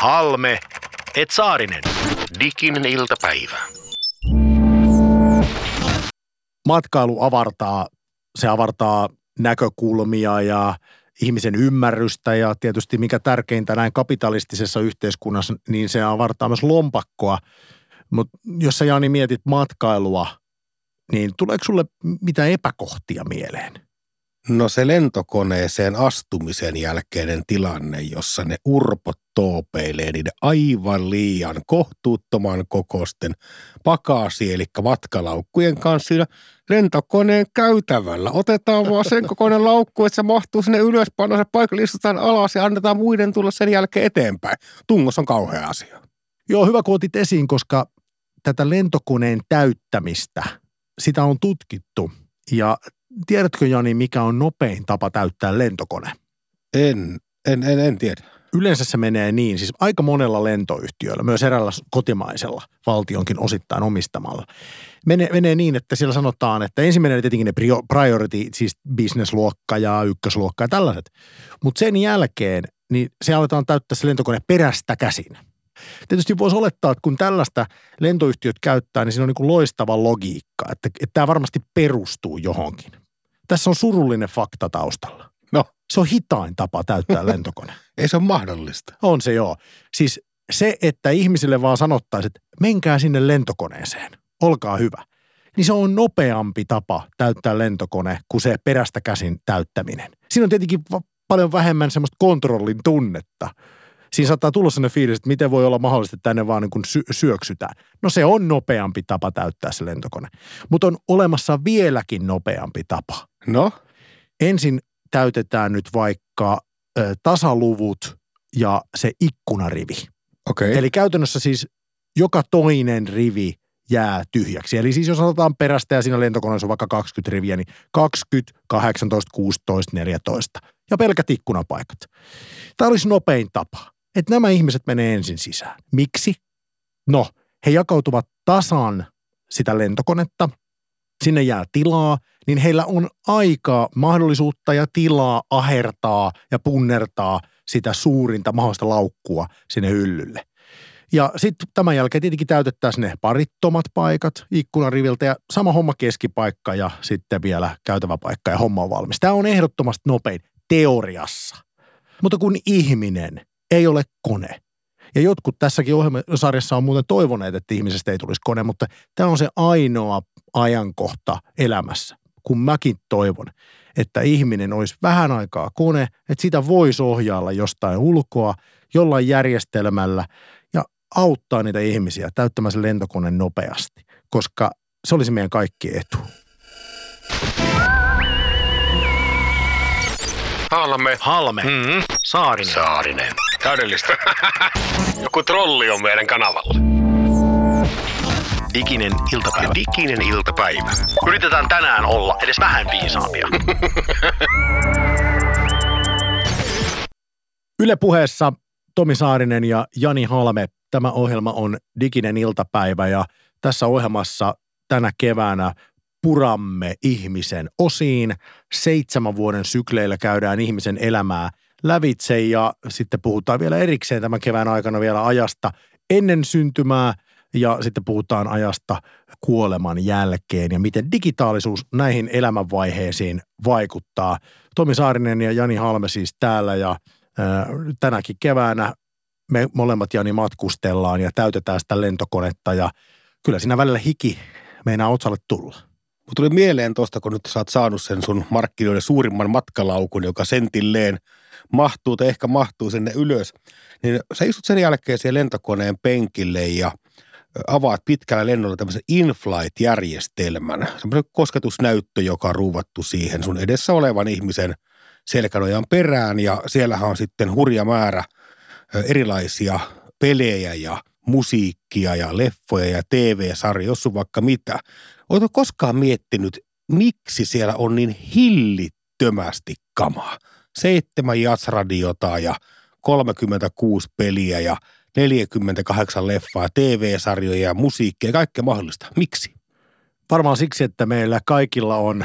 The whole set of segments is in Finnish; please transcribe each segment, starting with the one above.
Halme, et Saarinen. Diginen iltapäivä. Matkailu avartaa, se avartaa näkökulmia ja ihmisen ymmärrystä ja tietysti mikä tärkeintä näin kapitalistisessa yhteiskunnassa, niin se avartaa myös lompakkoa. Mutta jos sä Jani mietit matkailua, niin tuleeko sulle mitä epäkohtia mieleen? No se lentokoneeseen astumisen jälkeinen tilanne, jossa ne urpot toopeilee niiden aivan liian kohtuuttoman kokosten pakasi, eli matkalaukkujen kanssa siinä lentokoneen käytävällä. Otetaan vaan sen kokoinen laukku, että se mahtuu sinne ylöspäin, no se istutaan alas ja annetaan muiden tulla sen jälkeen eteenpäin. Tungos on kauhea asia. Joo, hyvä kun otit esiin, koska tätä lentokoneen täyttämistä, sitä on tutkittu. Ja tiedätkö Jani, mikä on nopein tapa täyttää lentokone? En, en, en, en tiedä. Yleensä se menee niin, siis aika monella lentoyhtiöllä, myös eräällä kotimaisella valtionkin osittain omistamalla. Menee, menee niin, että siellä sanotaan, että ensimmäinen tietenkin ne priority, siis business-luokka ja ykkösluokka ja tällaiset. Mutta sen jälkeen, niin se aletaan täyttää se lentokone perästä käsin. Tietysti voisi olettaa, että kun tällaista lentoyhtiöt käyttää, niin siinä on niin kuin loistava logiikka, että, että tämä varmasti perustuu johonkin. Tässä on surullinen fakta taustalla. No. Se on hitain tapa täyttää lentokone. Ei se ole mahdollista. On se joo. Siis se, että ihmisille vaan sanottaisiin, että menkää sinne lentokoneeseen, olkaa hyvä. Niin se on nopeampi tapa täyttää lentokone kuin se perästä käsin täyttäminen. Siinä on tietenkin paljon vähemmän semmoista kontrollin tunnetta. Siinä saattaa tulla sellainen fiilis, että miten voi olla mahdollista, että tänne vaan niin kuin sy- syöksytään. No se on nopeampi tapa täyttää se lentokone. Mutta on olemassa vieläkin nopeampi tapa. No? Ensin täytetään nyt vaikka ö, tasaluvut ja se ikkunarivi. Okei. Eli käytännössä siis joka toinen rivi jää tyhjäksi. Eli siis jos otetaan perästä ja siinä lentokoneessa on vaikka 20 riviä, niin 20, 18, 16, 14 ja pelkät ikkunapaikat. Tämä olisi nopein tapa, että nämä ihmiset menee ensin sisään. Miksi? No, he jakautuvat tasan sitä lentokonetta. Sinne jää tilaa, niin heillä on aikaa, mahdollisuutta ja tilaa ahertaa ja punnertaa sitä suurinta mahdollista laukkua sinne hyllylle. Ja sitten tämän jälkeen tietenkin täytettäisiin ne parittomat paikat ikkunariviltä ja sama homma keskipaikka ja sitten vielä käytäväpaikka ja homma on valmis. Tämä on ehdottomasti nopein teoriassa. Mutta kun ihminen ei ole kone, ja jotkut tässäkin ohjelmasarjassa on muuten toivoneet, että ihmisestä ei tulisi kone, mutta tämä on se ainoa ajankohta elämässä, kun mäkin toivon, että ihminen olisi vähän aikaa kone, että sitä voisi ohjailla jostain ulkoa, jollain järjestelmällä ja auttaa niitä ihmisiä täyttämään se lentokone nopeasti, koska se olisi meidän kaikki etu. Halme. Halme, Mm-hmm. Saarinen. Saarinen. Täydellistä. Joku trolli on meidän kanavalla. Diginen iltapäivä. Diginen iltapäivä. Yritetään tänään olla edes vähän viisaampia. Yle puheessa Tomi Saarinen ja Jani Halme. Tämä ohjelma on Diginen iltapäivä ja tässä ohjelmassa tänä keväänä puramme ihmisen osiin. Seitsemän vuoden sykleillä käydään ihmisen elämää lävitse ja sitten puhutaan vielä erikseen tämän kevään aikana vielä ajasta ennen syntymää ja sitten puhutaan ajasta kuoleman jälkeen ja miten digitaalisuus näihin elämänvaiheisiin vaikuttaa. Tomi Saarinen ja Jani Halme siis täällä ja tänäkin keväänä me molemmat Jani matkustellaan ja täytetään sitä lentokonetta ja kyllä siinä välillä hiki meinaa otsalle tulla. Mut tuli mieleen tuosta, kun nyt sä oot saanut sen sun markkinoiden suurimman matkalaukun, joka sentilleen mahtuu tai ehkä mahtuu sinne ylös. Niin sä istut sen jälkeen siihen lentokoneen penkille ja avaat pitkällä lennolla tämmöisen in-flight-järjestelmän. Semmoinen kosketusnäyttö, joka on ruuvattu siihen sun edessä olevan ihmisen selkänojan perään ja siellähän on sitten hurja määrä erilaisia pelejä ja musiikkia ja leffoja ja TV-sarjoja, jos on vaikka mitä. Oletko koskaan miettinyt, miksi siellä on niin hillittömästi kamaa? Seitsemän jatsradiota ja 36 peliä ja 48 leffaa, TV-sarjoja ja musiikkia kaikkea mahdollista. Miksi? Varmaan siksi, että meillä kaikilla on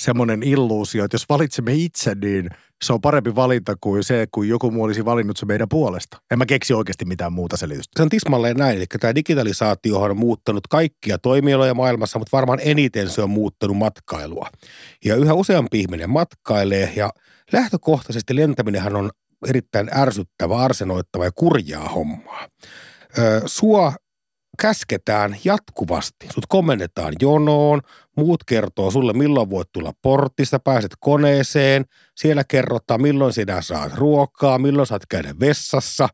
semmoinen illuusio, että jos valitsemme itse, niin se on parempi valinta kuin se, kun joku muu olisi valinnut se meidän puolesta. En mä keksi oikeasti mitään muuta selitystä. Se on tismalleen näin, eli tämä digitalisaatio on muuttanut kaikkia toimialoja maailmassa, mutta varmaan eniten se on muuttanut matkailua. Ja yhä useampi ihminen matkailee ja lähtökohtaisesti lentäminenhän on erittäin ärsyttävä, arsenoittava ja kurjaa hommaa. Ö, sua käsketään jatkuvasti. Sut komennetaan jonoon, muut kertoo sulle milloin voit tulla portista, pääset koneeseen, siellä kerrotaan milloin sinä saat ruokaa, milloin saat käydä vessassa.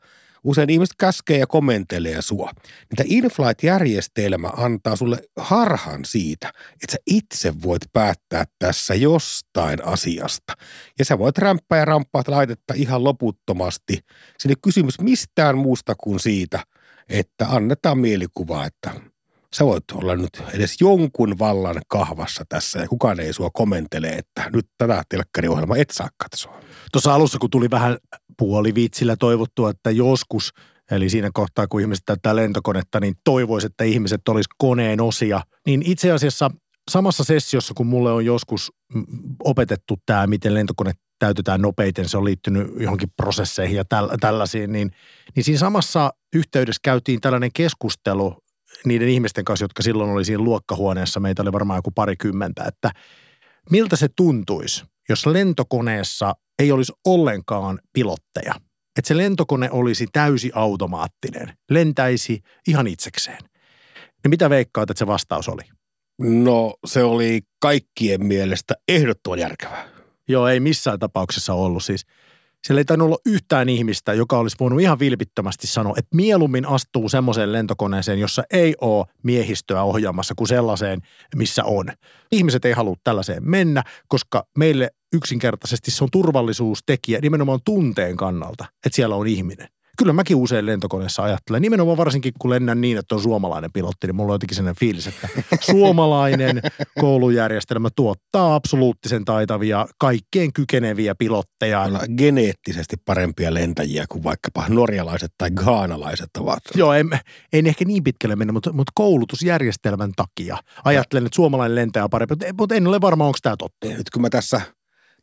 Usein ihmiset käskee ja komentelee sua. Niitä inflight-järjestelmä antaa sulle harhan siitä, että sä itse voit päättää tässä jostain asiasta. Ja sä voit rämppää ja ramppaa laitetta ihan loputtomasti. Sinne kysymys mistään muusta kuin siitä – että annetaan mielikuva, että sä voit olla nyt edes jonkun vallan kahvassa tässä ja kukaan ei sua komentele, että nyt tätä telkkariohjelmaa et saa katsoa. Tuossa alussa, kun tuli vähän puoliviitsillä toivottu, että joskus, eli siinä kohtaa, kun ihmiset täyttää lentokonetta, niin toivoisi, että ihmiset olisi koneen osia. Niin itse asiassa samassa sessiossa, kun mulle on joskus opetettu tämä, miten lentokone täytetään nopeiten, se on liittynyt johonkin prosesseihin ja täl, tällaisiin, niin, niin siinä samassa yhteydessä käytiin tällainen keskustelu niiden ihmisten kanssa, jotka silloin oli siinä luokkahuoneessa, meitä oli varmaan joku parikymmentä, että miltä se tuntuisi, jos lentokoneessa ei olisi ollenkaan pilotteja. Että se lentokone olisi täysi automaattinen, lentäisi ihan itsekseen. Niin mitä veikkaat, että se vastaus oli? No se oli kaikkien mielestä ehdottoman järkevää. Joo, ei missään tapauksessa ollut siis. Siellä ei tainnut olla yhtään ihmistä, joka olisi voinut ihan vilpittömästi sanoa, että mieluummin astuu semmoiseen lentokoneeseen, jossa ei ole miehistöä ohjaamassa kuin sellaiseen, missä on. Ihmiset ei halua tällaiseen mennä, koska meille yksinkertaisesti se on turvallisuustekijä nimenomaan tunteen kannalta, että siellä on ihminen kyllä mäkin usein lentokoneessa ajattelen, nimenomaan varsinkin kun lennän niin, että on suomalainen pilotti, niin mulla on jotenkin sellainen fiilis, että suomalainen koulujärjestelmä tuottaa absoluuttisen taitavia, kaikkeen kykeneviä pilotteja. Olla geneettisesti parempia lentäjiä kuin vaikkapa norjalaiset tai gaanalaiset ovat. Joo, en, en ehkä niin pitkälle mennä, mutta, mutta koulutusjärjestelmän takia ajattelen, että suomalainen lentäjä on parempi, mutta en ole varma, onko tämä totta. Nyt kun mä tässä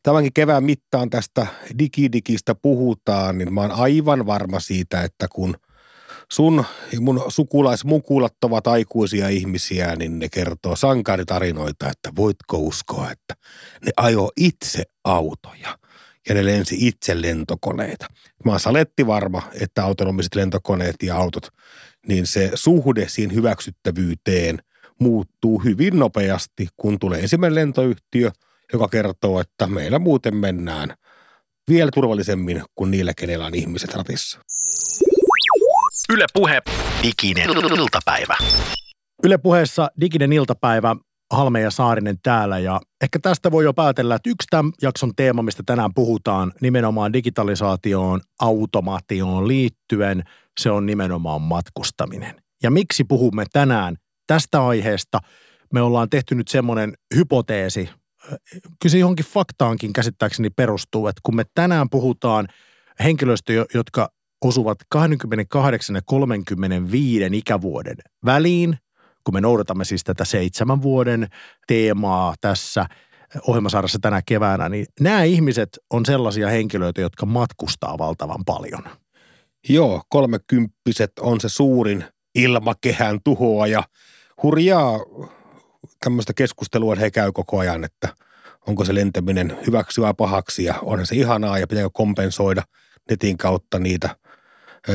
tämänkin kevään mittaan tästä digidikistä puhutaan, niin mä oon aivan varma siitä, että kun sun ja mun sukulaismukulat ovat aikuisia ihmisiä, niin ne kertoo sankaritarinoita, että voitko uskoa, että ne ajo itse autoja ja ne lensi itse lentokoneita. Mä oon saletti varma, että autonomiset lentokoneet ja autot, niin se suhde siihen hyväksyttävyyteen muuttuu hyvin nopeasti, kun tulee ensimmäinen lentoyhtiö – joka kertoo, että meillä muuten mennään vielä turvallisemmin kuin niillä, kenellä on ihmiset ratissa. Yle Puhe, diginen iltapäivä. Yle Puheessa diginen iltapäivä, Halme ja Saarinen täällä ja ehkä tästä voi jo päätellä, että yksi tämän jakson teema, mistä tänään puhutaan nimenomaan digitalisaatioon, automaatioon liittyen, se on nimenomaan matkustaminen. Ja miksi puhumme tänään tästä aiheesta? Me ollaan tehty nyt semmoinen hypoteesi kyllä se johonkin faktaankin käsittääkseni perustuu, että kun me tänään puhutaan henkilöistä, jotka osuvat 28 ja 35 ikävuoden väliin, kun me noudatamme siis tätä seitsemän vuoden teemaa tässä ohjelmasarjassa tänä keväänä, niin nämä ihmiset on sellaisia henkilöitä, jotka matkustaa valtavan paljon. Joo, kolmekymppiset on se suurin ilmakehän tuhoaja. Hurjaa tämmöistä keskustelua he käy koko ajan, että onko se lentäminen hyväksi vai pahaksi ja onhan se ihanaa ja pitääkö kompensoida netin kautta niitä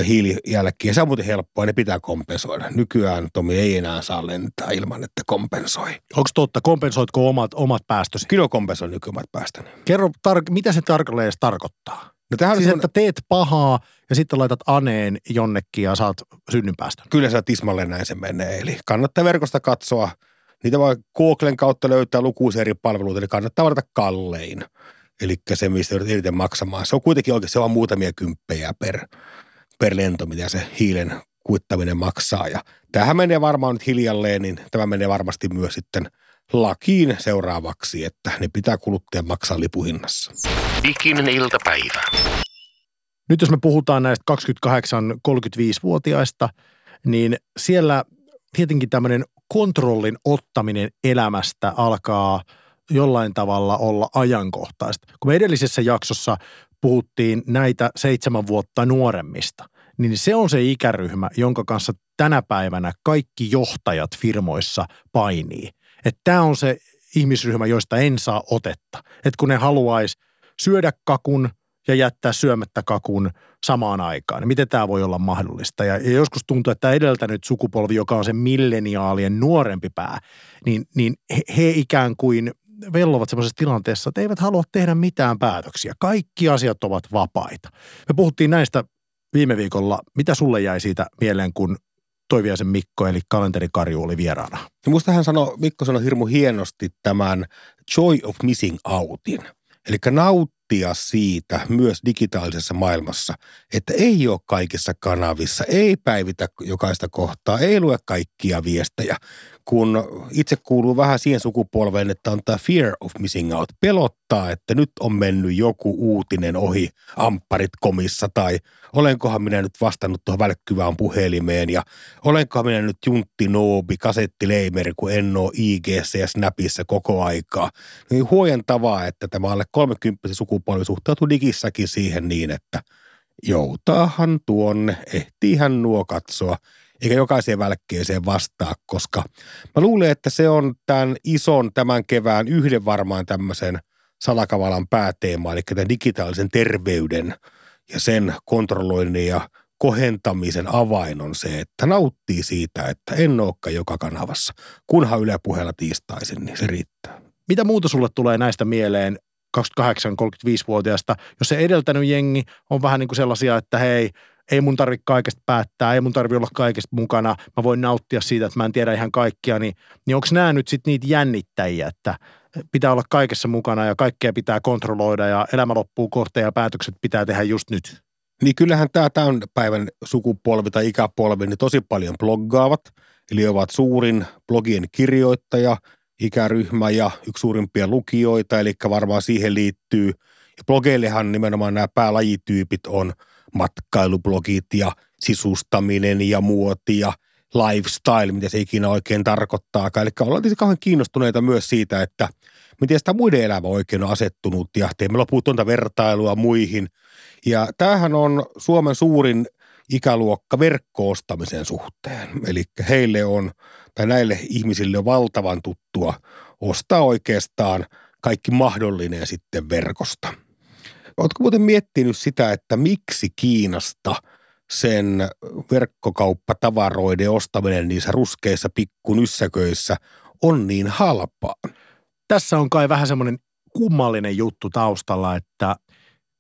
hiilijälkiä. Se on muuten helppoa, ne pitää kompensoida. Nykyään Tomi ei enää saa lentää ilman, että kompensoi. Onko totta, kompensoitko omat, omat päästösi? Kyllä kompensoi nykyomat päästöni. Kerro, tar- mitä se tarkalleen edes tarkoittaa? No tähän siis, on... että teet pahaa ja sitten laitat aneen jonnekin ja saat synnynpäästön. Kyllä se tismalleen näin se menee. Eli kannattaa verkosta katsoa – Niitä voi Googlen kautta löytää lukuisia eri palveluita, eli kannattaa valita kallein. Eli se, mistä yrität eniten maksamaan. Se on kuitenkin oikeasti, se on muutamia kymppejä per, per lento, mitä se hiilen kuittaminen maksaa. Ja tämähän menee varmaan nyt hiljalleen, niin tämä menee varmasti myös sitten lakiin seuraavaksi, että ne pitää kuluttajan maksaa lipuhinnassa. Diginen iltapäivä. Nyt jos me puhutaan näistä 28-35-vuotiaista, niin siellä tietenkin tämmöinen kontrollin ottaminen elämästä alkaa jollain tavalla olla ajankohtaista. Kun me edellisessä jaksossa puhuttiin näitä seitsemän vuotta nuoremmista, niin se on se ikäryhmä, jonka kanssa tänä päivänä kaikki johtajat firmoissa painii. Että tämä on se ihmisryhmä, joista en saa otetta. Että kun ne haluaisi syödä kakun ja jättää syömättä kakun samaan aikaan, miten tämä voi olla mahdollista? Ja, ja joskus tuntuu, että edeltänyt sukupolvi, joka on se milleniaalien nuorempi pää, niin, niin he, he ikään kuin vellovat sellaisessa tilanteessa, että eivät halua tehdä mitään päätöksiä. Kaikki asiat ovat vapaita. Me puhuttiin näistä viime viikolla. Mitä sulle jäi siitä mieleen, kun Toiviaisen Mikko eli kalenterikarju oli vieraana? Minusta hän sanoi, Mikko sanoi hirmu hienosti tämän joy of missing outin. Eli nauttia siitä myös digitaalisessa maailmassa, että ei ole kaikissa kanavissa, ei päivitä jokaista kohtaa, ei lue kaikkia viestejä, kun itse kuuluu vähän siihen sukupolveen, että on tämä fear of missing out. Pelottaa, että nyt on mennyt joku uutinen ohi ampparit komissa tai olenkohan minä nyt vastannut tuohon välkkyvään puhelimeen ja olenkohan minä nyt juntti noobi, kasettileimeri, kun en ole IGC ja Snapissa koko aikaa. Niin huojentavaa, että tämä alle 30 sukupolvi suhtautuu digissäkin siihen niin, että joutaahan tuonne, ehtiihän nuo katsoa – eikä jokaiseen välkkeeseen vastaa, koska mä luulen, että se on tämän ison tämän kevään yhden varmaan tämmöisen salakavalan pääteema, eli tämän digitaalisen terveyden ja sen kontrolloinnin ja kohentamisen avain on se, että nauttii siitä, että en olekaan joka kanavassa. Kunhan Yle puheella tiistaisin, niin se riittää. Mitä muuta sulle tulee näistä mieleen 28-35-vuotiaasta, jos se edeltänyt jengi on vähän niin kuin sellaisia, että hei, ei mun tarvitse kaikesta päättää, ei mun tarvitse olla kaikesta mukana, mä voin nauttia siitä, että mä en tiedä ihan kaikkia, niin, niin onko nämä nyt sitten niitä jännittäjiä, että pitää olla kaikessa mukana ja kaikkea pitää kontrolloida ja elämä loppuu kohta ja päätökset pitää tehdä just nyt? Niin kyllähän tämä tämän päivän sukupolvi tai ikäpolvi niin tosi paljon bloggaavat, eli ovat suurin blogien kirjoittaja, ikäryhmä ja yksi suurimpia lukijoita, eli varmaan siihen liittyy. Ja blogeillehan nimenomaan nämä päälajityypit on – matkailublogit ja sisustaminen ja muoti ja lifestyle, mitä se ikinä oikein tarkoittaa. Eli ollaan tietysti kauhean kiinnostuneita myös siitä, että miten sitä muiden elämä oikein on asettunut ja teemme loputonta vertailua muihin. Ja tämähän on Suomen suurin ikäluokka verkkoostamisen suhteen. Eli heille on, tai näille ihmisille on valtavan tuttua ostaa oikeastaan kaikki mahdollinen sitten verkosta. Oletko muuten miettinyt sitä, että miksi Kiinasta sen verkkokauppatavaroiden ostaminen niissä ruskeissa pikkunyssäköissä on niin halpaa? Tässä on kai vähän semmoinen kummallinen juttu taustalla, että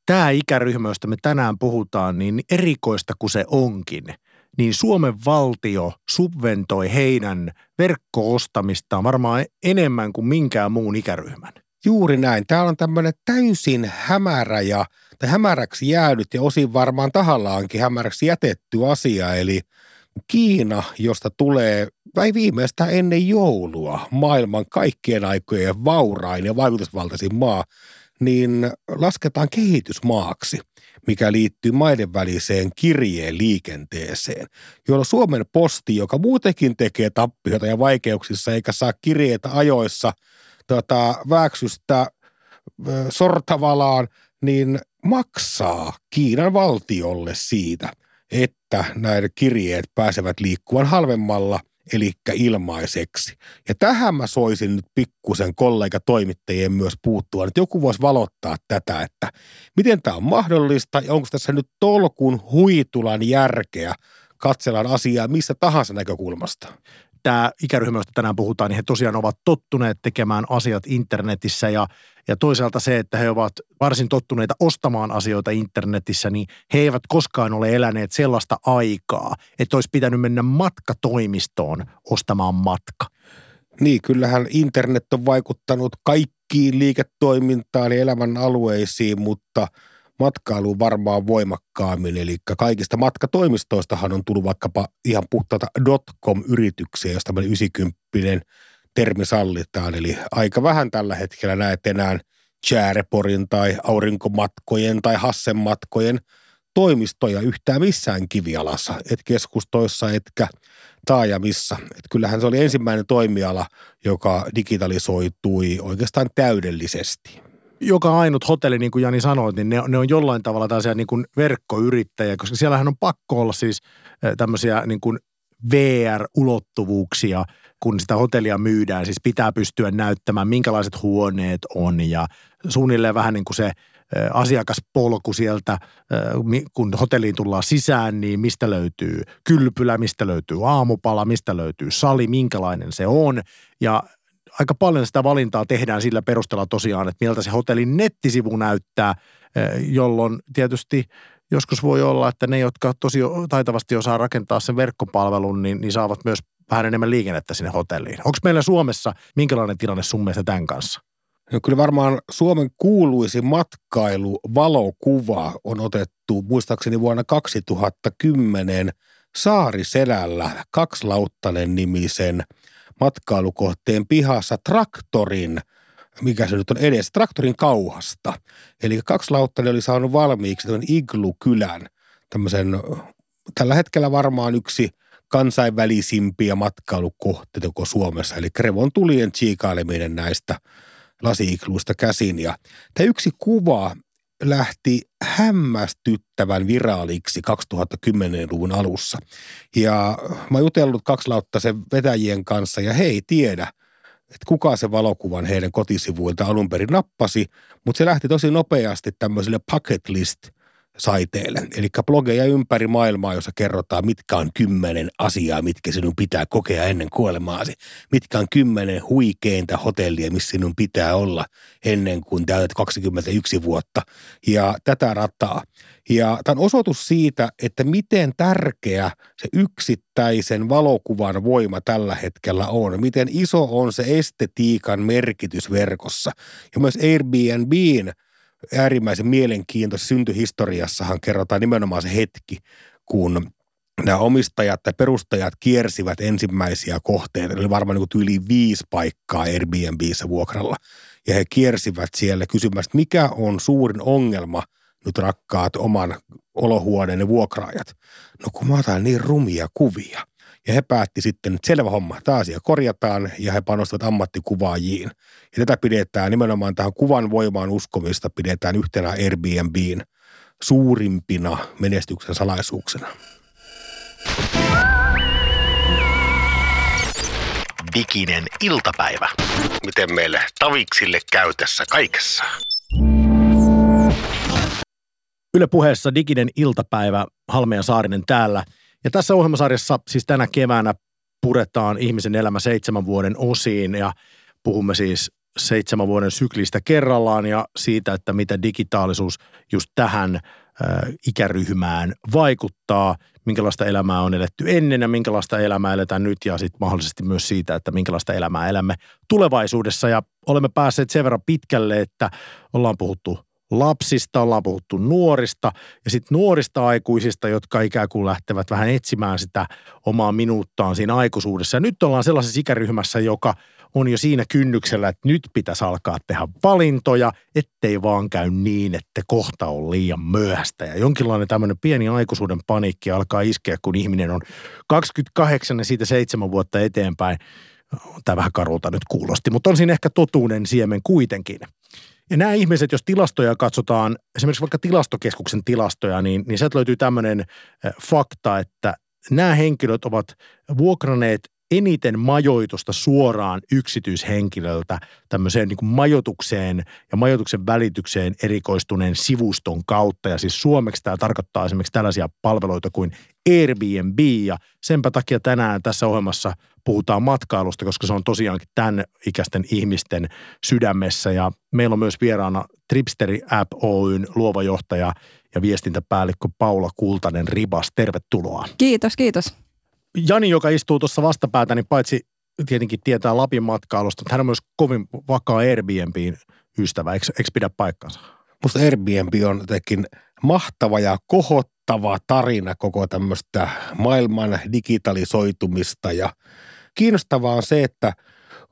tämä ikäryhmä, josta me tänään puhutaan, niin erikoista kuin se onkin, niin Suomen valtio subventoi heidän verkkoostamistaan varmaan enemmän kuin minkään muun ikäryhmän. Juuri näin. Tämä on tämmöinen täysin hämärä ja, tai hämäräksi jäänyt ja osin varmaan tahallaankin hämäräksi jätetty asia. Eli Kiina, josta tulee vai viimeistään ennen joulua maailman kaikkien aikojen vaurain ja vaikutusvaltaisin maa, niin lasketaan kehitysmaaksi, mikä liittyy maiden väliseen kirjeen liikenteeseen, jolloin Suomen posti, joka muutenkin tekee tappiota ja vaikeuksissa eikä saa kirjeitä ajoissa – tota, väksystä sortavalaan, niin maksaa Kiinan valtiolle siitä, että näiden kirjeet pääsevät liikkuvan halvemmalla, eli ilmaiseksi. Ja tähän mä soisin nyt pikkusen kollega toimittajien myös puuttua, että joku voisi valottaa tätä, että miten tämä on mahdollista ja onko tässä nyt tolkun huitulan järkeä katsellaan asiaa missä tahansa näkökulmasta tämä ikäryhmä, josta tänään puhutaan, niin he tosiaan ovat tottuneet tekemään asiat internetissä ja, ja toisaalta se, että he ovat varsin tottuneita ostamaan asioita internetissä, niin he eivät koskaan ole eläneet sellaista aikaa, että olisi pitänyt mennä matkatoimistoon ostamaan matka. Niin, kyllähän internet on vaikuttanut kaikkiin liiketoimintaan ja elämän alueisiin, mutta – matkailuun varmaan voimakkaammin. Eli kaikista matkatoimistoistahan on tullut vaikkapa ihan puhtaita dotcom-yrityksiä, josta 90 termi sallitaan. Eli aika vähän tällä hetkellä näet enää Chääreporin tai aurinkomatkojen tai Hassenmatkojen toimistoja yhtään missään kivialassa, et keskustoissa etkä taajamissa. Et kyllähän se oli ensimmäinen toimiala, joka digitalisoitui oikeastaan täydellisesti. Joka ainut hotelli, niin kuin Jani sanoi, niin ne, ne on jollain tavalla tällaisia niin kuin verkkoyrittäjiä, koska siellähän on pakko olla siis tämmöisiä niin kuin VR-ulottuvuuksia, kun sitä hotellia myydään. Siis pitää pystyä näyttämään, minkälaiset huoneet on ja suunnilleen vähän niin kuin se asiakaspolku sieltä, kun hotelliin tullaan sisään, niin mistä löytyy kylpylä, mistä löytyy aamupala, mistä löytyy sali, minkälainen se on. Ja aika paljon sitä valintaa tehdään sillä perusteella tosiaan, että miltä se hotellin nettisivu näyttää, jolloin tietysti joskus voi olla, että ne, jotka tosi taitavasti osaa rakentaa sen verkkopalvelun, niin, niin saavat myös vähän enemmän liikennettä sinne hotelliin. Onko meillä Suomessa, minkälainen tilanne sun mielestä tämän kanssa? No kyllä varmaan Suomen kuuluisi matkailu-valokuva on otettu muistaakseni vuonna 2010 Saariselällä kakslauttanen nimisen matkailukohteen pihassa traktorin, mikä se nyt on edes, traktorin kauhasta. Eli kakslauttanen oli saanut valmiiksi tämän Iglu-kylän, tämmöisen tällä hetkellä varmaan yksi kansainvälisimpiä matkailukohteita koko Suomessa, eli Krevon tulien tsiikaileminen näistä – lasiikluista käsin. Ja tämä yksi kuva lähti hämmästyttävän viraaliksi 2010-luvun alussa. Ja mä oon jutellut sen vetäjien kanssa ja he ei tiedä, että kuka se valokuvan heidän kotisivuilta alun perin nappasi, mutta se lähti tosi nopeasti tämmöiselle bucket list – saiteille. Eli blogeja ympäri maailmaa, jossa kerrotaan, mitkä on kymmenen asiaa, mitkä sinun pitää kokea ennen kuolemaasi. Mitkä on kymmenen huikeinta hotellia, missä sinun pitää olla ennen kuin täytät 21 vuotta. Ja tätä rataa. Ja tämä on osoitus siitä, että miten tärkeä se yksittäisen valokuvan voima tällä hetkellä on. Miten iso on se estetiikan merkitys verkossa. Ja myös Airbnbin äärimmäisen mielenkiintoisessa syntyhistoriassahan kerrotaan nimenomaan se hetki, kun nämä omistajat ja perustajat kiersivät ensimmäisiä kohteita. Oli varmaan niin yli viisi paikkaa Airbnbissä vuokralla. Ja he kiersivät siellä kysymässä, mikä on suurin ongelma nyt rakkaat oman olohuoneen vuokraajat. No kun mä otan niin rumia kuvia. Ja he päätti sitten, että selvä homma, tämä asia korjataan ja he panostavat ammattikuvaajiin. Ja tätä pidetään nimenomaan tähän kuvan voimaan uskomista pidetään yhtenä Airbnbin suurimpina menestyksen salaisuuksena. Diginen iltapäivä. Miten meille taviksille käy tässä kaikessa? Yle puheessa Diginen iltapäivä, Halme ja Saarinen täällä – ja tässä ohjelmasarjassa siis tänä keväänä puretaan ihmisen elämä seitsemän vuoden osiin ja puhumme siis seitsemän vuoden syklistä kerrallaan ja siitä, että mitä digitaalisuus just tähän ikäryhmään vaikuttaa, minkälaista elämää on eletty ennen ja minkälaista elämää eletään nyt ja sitten mahdollisesti myös siitä, että minkälaista elämää elämme tulevaisuudessa. Ja olemme päässeet sen verran pitkälle, että ollaan puhuttu lapsista, ollaan puhuttu nuorista ja sitten nuorista aikuisista, jotka ikään kuin lähtevät vähän etsimään sitä omaa minuuttaan siinä aikuisuudessa. Ja nyt ollaan sellaisessa ikäryhmässä, joka on jo siinä kynnyksellä, että nyt pitäisi alkaa tehdä valintoja, ettei vaan käy niin, että kohta on liian myöhäistä. Ja jonkinlainen tämmöinen pieni aikuisuuden paniikki alkaa iskeä, kun ihminen on 28 ja siitä seitsemän vuotta eteenpäin. Tämä vähän karulta nyt kuulosti, mutta on siinä ehkä totuuden siemen kuitenkin. Ja nämä ihmiset, jos tilastoja katsotaan, esimerkiksi vaikka tilastokeskuksen tilastoja, niin, niin sieltä löytyy tämmöinen fakta, että nämä henkilöt ovat vuokraneet eniten majoitusta suoraan yksityishenkilöltä tämmöiseen niin majoitukseen ja majoituksen välitykseen erikoistuneen sivuston kautta. Ja siis suomeksi tämä tarkoittaa esimerkiksi tällaisia palveluita kuin Airbnb ja senpä takia tänään tässä ohjelmassa puhutaan matkailusta, koska se on tosiaankin tämän ikäisten ihmisten sydämessä ja meillä on myös vieraana Tripsteri App Oyn luova johtaja ja viestintäpäällikkö Paula Kultanen Ribas. Tervetuloa. Kiitos, kiitos. Jani, joka istuu tuossa vastapäätä, niin paitsi tietenkin tietää Lapin matkailusta, mutta hän on myös kovin vakaa Airbnbin ystävä. Eikö, eikö pidä paikkansa? Musta Airbnb on jotenkin mahtava ja kohottava tarina koko tämmöistä maailman digitalisoitumista ja kiinnostavaa on se, että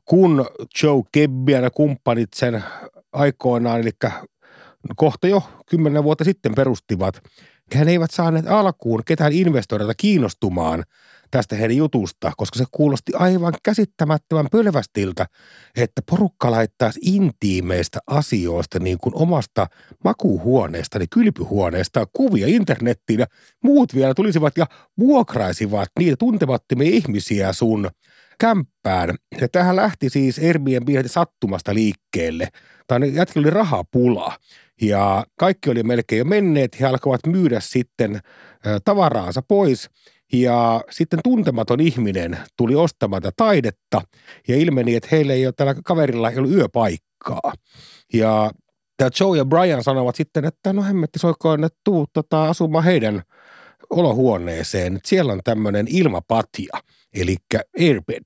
kun Joe Kebbian ja kumppanit sen aikoinaan, eli kohta jo kymmenen vuotta sitten perustivat, hän eivät saaneet alkuun ketään investoida kiinnostumaan tästä heidän jutusta, koska se kuulosti aivan käsittämättömän pylvästiltä, että porukka laittaisi intiimeistä asioista niin kuin omasta makuhuoneesta, niin kylpyhuoneesta kuvia internettiin ja muut vielä tulisivat ja vuokraisivat niitä tuntemattomia ihmisiä sun kämppään. Ja tähän lähti siis Airbnb sattumasta liikkeelle. Tai jätkillä oli rahapula. Ja kaikki oli melkein jo menneet. He alkoivat myydä sitten tavaraansa pois. Ja sitten tuntematon ihminen tuli ostamaan tätä taidetta ja ilmeni, että heillä ei ole tällä kaverilla ei ollut yöpaikkaa. Ja tämä Joe ja Brian sanovat sitten, että no hemmetti soikoon, että tuu tota, asumaan heidän olohuoneeseen. Siellä on tämmöinen ilmapatja, eli airbed.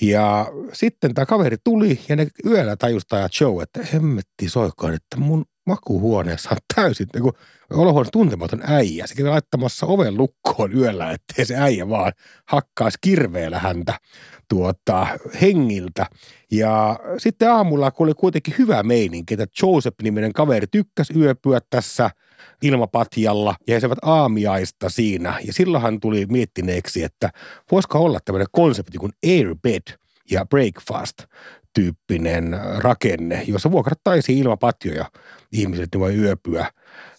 Ja sitten tämä kaveri tuli ja ne yöllä tajusta ja Joe, että hemmetti soikoon, että mun makuhuoneessa on täysin niin olohuone tuntematon äijä. Se kävi laittamassa oven lukkoon yöllä, ettei se äijä vaan hakkaisi kirveellä häntä tuota, hengiltä. Ja sitten aamulla, kun oli kuitenkin hyvä meininki, että Joseph-niminen kaveri tykkäsi yöpyä tässä ilmapatjalla ja he saivat aamiaista siinä. Ja silloin hän tuli miettineeksi, että voisiko olla tämmöinen konsepti kuin airbed ja breakfast tyyppinen rakenne, jossa vuokrattaisiin ilmapatjoja ihmiset ne voi yöpyä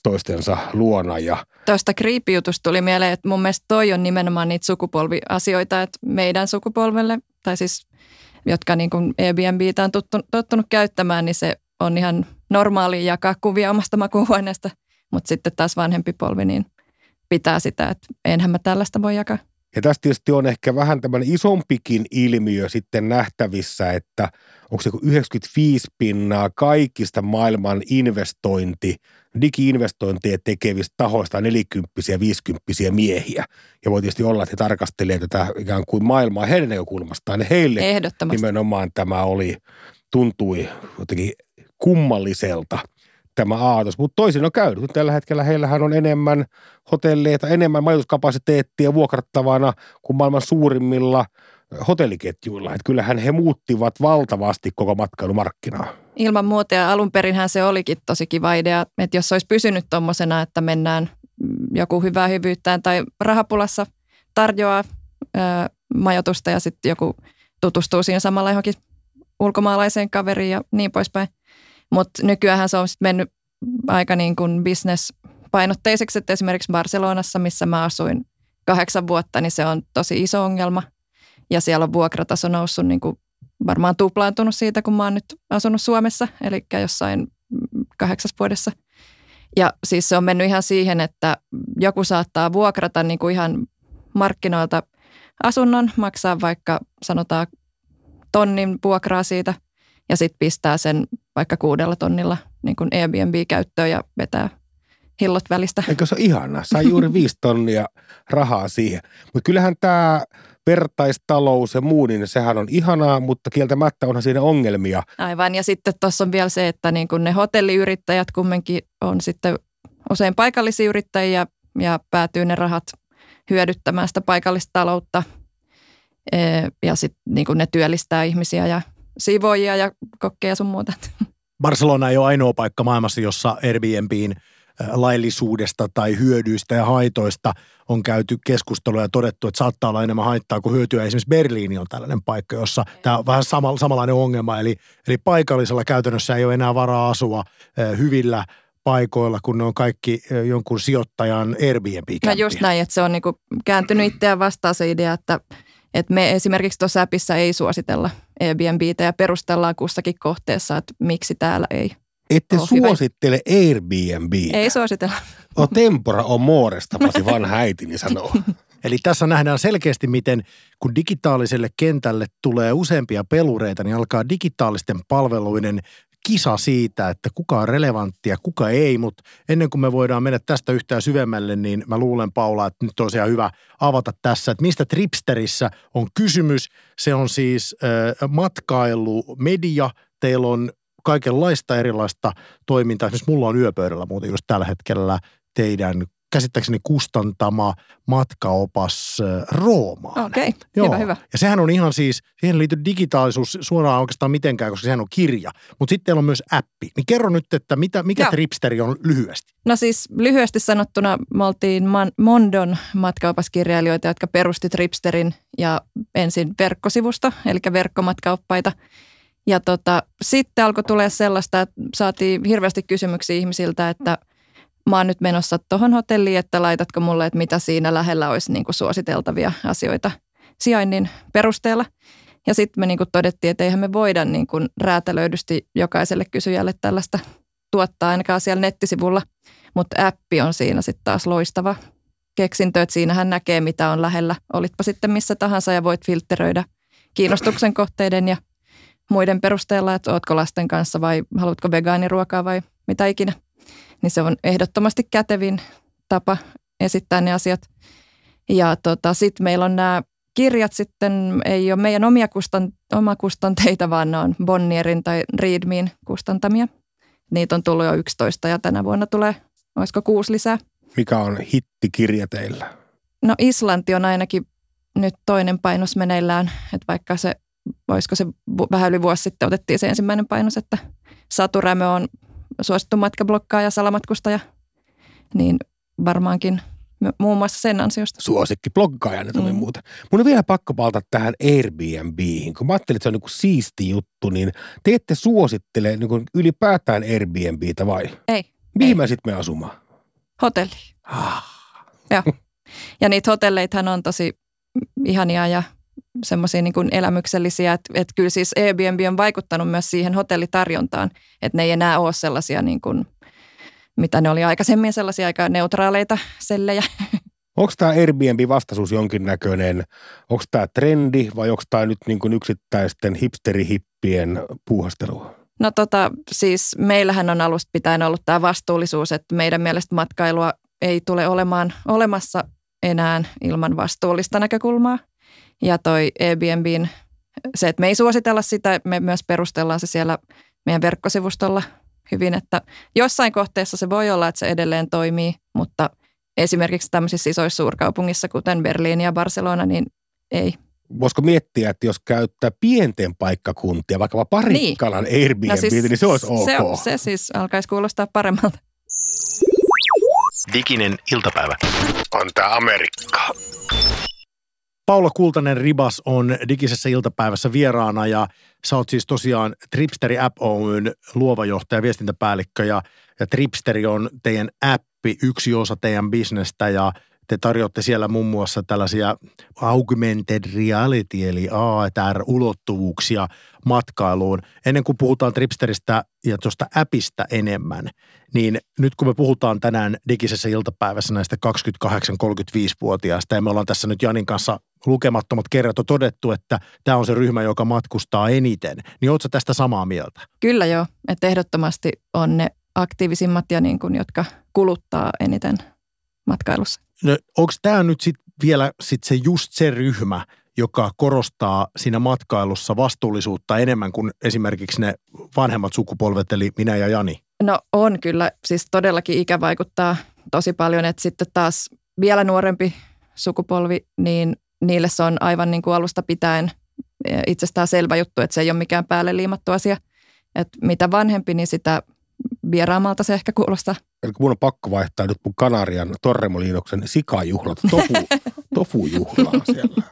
toistensa luona. Ja Tuosta creepy tuli mieleen, että mun mielestä toi on nimenomaan niitä sukupolviasioita, että meidän sukupolvelle, tai siis jotka niin kuin Airbnbtä on tottunut, tottunut käyttämään, niin se on ihan normaali jakaa kuvia omasta makuuhuoneesta, mutta sitten taas vanhempi polvi, niin pitää sitä, että enhän mä tällaista voi jakaa. Ja tässä tietysti on ehkä vähän tämmöinen isompikin ilmiö sitten nähtävissä, että onko se 95 pinnaa kaikista maailman investointi, digi-investointeja tekevistä tahoista 40 ja 50 miehiä. Ja voi tietysti olla, että he tarkastelee tätä ikään kuin maailmaa heidän näkökulmastaan. Heille nimenomaan tämä oli, tuntui jotenkin kummalliselta – tämä aatos. Mutta toisin on käynyt. Tällä hetkellä heillähän on enemmän hotelleita, enemmän majoituskapasiteettia vuokrattavana kuin maailman suurimmilla hotelliketjuilla. Että kyllähän he muuttivat valtavasti koko matkailumarkkinaa. Ilman muuta ja alun perinhän se olikin tosi kiva idea, että jos olisi pysynyt tuommoisena, että mennään joku hyvää hyvyyttään tai rahapulassa tarjoaa ö, majoitusta ja sitten joku tutustuu siinä samalla johonkin ulkomaalaiseen kaveriin ja niin poispäin. Mutta nykyään se on sit mennyt aika niin kuin painotteiseksi, että esimerkiksi Barcelonassa, missä mä asuin kahdeksan vuotta, niin se on tosi iso ongelma. Ja siellä on vuokrataso noussut niin kuin varmaan tuplaantunut siitä, kun mä oon nyt asunut Suomessa, eli jossain kahdeksas vuodessa. Ja siis se on mennyt ihan siihen, että joku saattaa vuokrata niin kuin ihan markkinoilta asunnon, maksaa vaikka sanotaan tonnin vuokraa siitä ja sitten pistää sen vaikka kuudella tonnilla niin kuin Airbnb-käyttöön ja vetää hillot välistä. Eikö se ole ihana? Saa juuri viisi tonnia rahaa siihen. Mutta kyllähän tämä vertaistalous ja muu, niin sehän on ihanaa, mutta kieltämättä onhan siinä ongelmia. Aivan, ja sitten tuossa on vielä se, että niin kun ne hotelliyrittäjät kumminkin on sitten usein paikallisia yrittäjiä ja päätyy ne rahat hyödyttämään sitä paikallista taloutta. Ja sitten niin ne työllistää ihmisiä ja siivoojia ja kokkeja sun muuta. Barcelona ei ole ainoa paikka maailmassa, jossa Airbnbin laillisuudesta tai hyödyistä ja haitoista on käyty keskustelua ja todettu, että saattaa olla enemmän haittaa kuin hyötyä. Esimerkiksi Berliini on tällainen paikka, jossa tämä on vähän sama, samanlainen ongelma. Eli, eli paikallisella käytännössä ei ole enää varaa asua hyvillä paikoilla, kun ne on kaikki jonkun sijoittajan airbnb No just näin, että se on niinku kääntynyt itseään vastaan se idea, että et me esimerkiksi tuossa appissa ei suositella Airbnbtä ja perustellaan kussakin kohteessa, että miksi täällä ei ette suosittele Airbnb. Ei suositella. O tempora on mooresta, pasi vanha äitini sanoo. Eli tässä nähdään selkeästi, miten kun digitaaliselle kentälle tulee useampia pelureita, niin alkaa digitaalisten palveluiden kisa siitä, että kuka on relevantti ja kuka ei, mutta ennen kuin me voidaan mennä tästä yhtään syvemmälle, niin mä luulen Paula, että nyt on hyvä avata tässä, että mistä Tripsterissä on kysymys. Se on siis äh, matkailumedia, teillä on kaikenlaista erilaista toimintaa. Esimerkiksi mulla on yöpöydällä muuten just tällä hetkellä teidän käsittääkseni kustantama matkaopas Roomaan. Okei, okay. hyvä, hyvä. Ja sehän on ihan siis, siihen liittyy digitaalisuus suoraan oikeastaan mitenkään, koska sehän on kirja. Mutta sitten teillä on myös appi. Niin kerro nyt, että mitä, mikä Joo. Tripsteri on lyhyesti? No siis lyhyesti sanottuna me oltiin Mondon matkaopaskirjailijoita, jotka perusti Tripsterin ja ensin verkkosivusta, eli verkkomatkaoppaita. Ja tota, sitten alkoi tulee sellaista, että saatiin hirveästi kysymyksiä ihmisiltä, että mä oon nyt menossa tuohon hotelliin, että laitatko mulle, että mitä siinä lähellä olisi niin kuin suositeltavia asioita sijainnin perusteella. Ja sitten me niin kuin todettiin, että eihän me voida niin kuin räätälöidysti jokaiselle kysyjälle tällaista tuottaa ainakaan siellä nettisivulla, mutta appi on siinä sitten taas loistava keksintö, että siinähän näkee mitä on lähellä. Olitpa sitten missä tahansa ja voit filtteröidä kiinnostuksen kohteiden ja muiden perusteella, että ootko lasten kanssa vai haluatko vegaaniruokaa vai mitä ikinä. Niin se on ehdottomasti kätevin tapa esittää ne asiat. Ja tota, sitten meillä on nämä kirjat sitten, ei ole meidän omia kustan, omakustanteita, vaan ne on Bonnierin tai Readmin kustantamia. Niitä on tullut jo 11 ja tänä vuonna tulee, olisiko kuusi lisää. Mikä on hittikirja teillä? No Islanti on ainakin nyt toinen painos meneillään, että vaikka se, olisiko se vähän yli vuosi sitten otettiin se ensimmäinen painos, että Satu Rämö on suosittu matkablokkaaja, salamatkustaja, niin varmaankin muun muassa sen ansiosta. Suosikki bloggaaja nyt oli mm. muuta. Mun on vielä pakko palata tähän Airbnbiin. Kun mä ajattelin, että se on niin siisti juttu, niin te ette suosittele niin ylipäätään Airbnbitä vai? Ei. Mihin ei. mä sitten me asumaan? Hotelli. Ah. Ja. ja niitä hotelleithan on tosi ihania ja semmoisia niin kuin elämyksellisiä, että, että kyllä siis Airbnb on vaikuttanut myös siihen hotellitarjontaan, että ne ei enää ole sellaisia niin kuin, mitä ne oli aikaisemmin, sellaisia aika neutraaleita sellejä. Onko tämä Airbnb-vastaisuus jonkinnäköinen, onko tämä trendi vai onko tämä nyt niin kuin yksittäisten hipsterihippien puuhastelua? No tota, siis meillähän on alusta pitäen ollut tämä vastuullisuus, että meidän mielestä matkailua ei tule olemaan olemassa enää ilman vastuullista näkökulmaa. Ja toi Airbnbin, se, että me ei suositella sitä, me myös perustellaan se siellä meidän verkkosivustolla hyvin, että jossain kohteessa se voi olla, että se edelleen toimii, mutta esimerkiksi tämmöisissä isoissa suurkaupungissa, kuten Berliini ja Barcelona, niin ei. Voisiko miettiä, että jos käyttää pienten paikkakuntia, vaikka Parikkalan niin. Airbnb, no siis niin se olisi ok. Se, se siis alkaisi kuulostaa paremmalta. Diginen iltapäivä. On tämä Amerikka. Paula Kultanen Ribas on digisessä iltapäivässä vieraana ja sä oot siis tosiaan Tripsteri App Oyn luova johtaja, viestintäpäällikkö ja, ja Tripsteri on teidän appi, yksi osa teidän bisnestä ja te tarjotte siellä muun muassa tällaisia augmented reality eli AR-ulottuvuuksia matkailuun. Ennen kuin puhutaan Tripsteristä ja tuosta appista enemmän, niin nyt kun me puhutaan tänään digisessä iltapäivässä näistä 28-35-vuotiaista ja me ollaan tässä nyt Janin kanssa lukemattomat kerrat on todettu, että tämä on se ryhmä, joka matkustaa eniten, niin ootko tästä samaa mieltä? Kyllä joo, että ehdottomasti on ne aktiivisimmat ja niin kuin, jotka kuluttaa eniten matkailussa. No, onko tämä nyt sit vielä sit se just se ryhmä, joka korostaa siinä matkailussa vastuullisuutta enemmän kuin esimerkiksi ne vanhemmat sukupolvet, eli minä ja Jani? No on kyllä, siis todellakin ikä vaikuttaa tosi paljon, että sitten taas vielä nuorempi sukupolvi, niin niille se on aivan niin kuin alusta pitäen itsestään selvä juttu, että se ei ole mikään päälle liimattu asia. Että mitä vanhempi, niin sitä vieraamalta se ehkä kuulostaa. Eli mun on pakko vaihtaa nyt mun Kanarian Torremoliinoksen sikajuhlat tofu, tofujuhlaan siellä.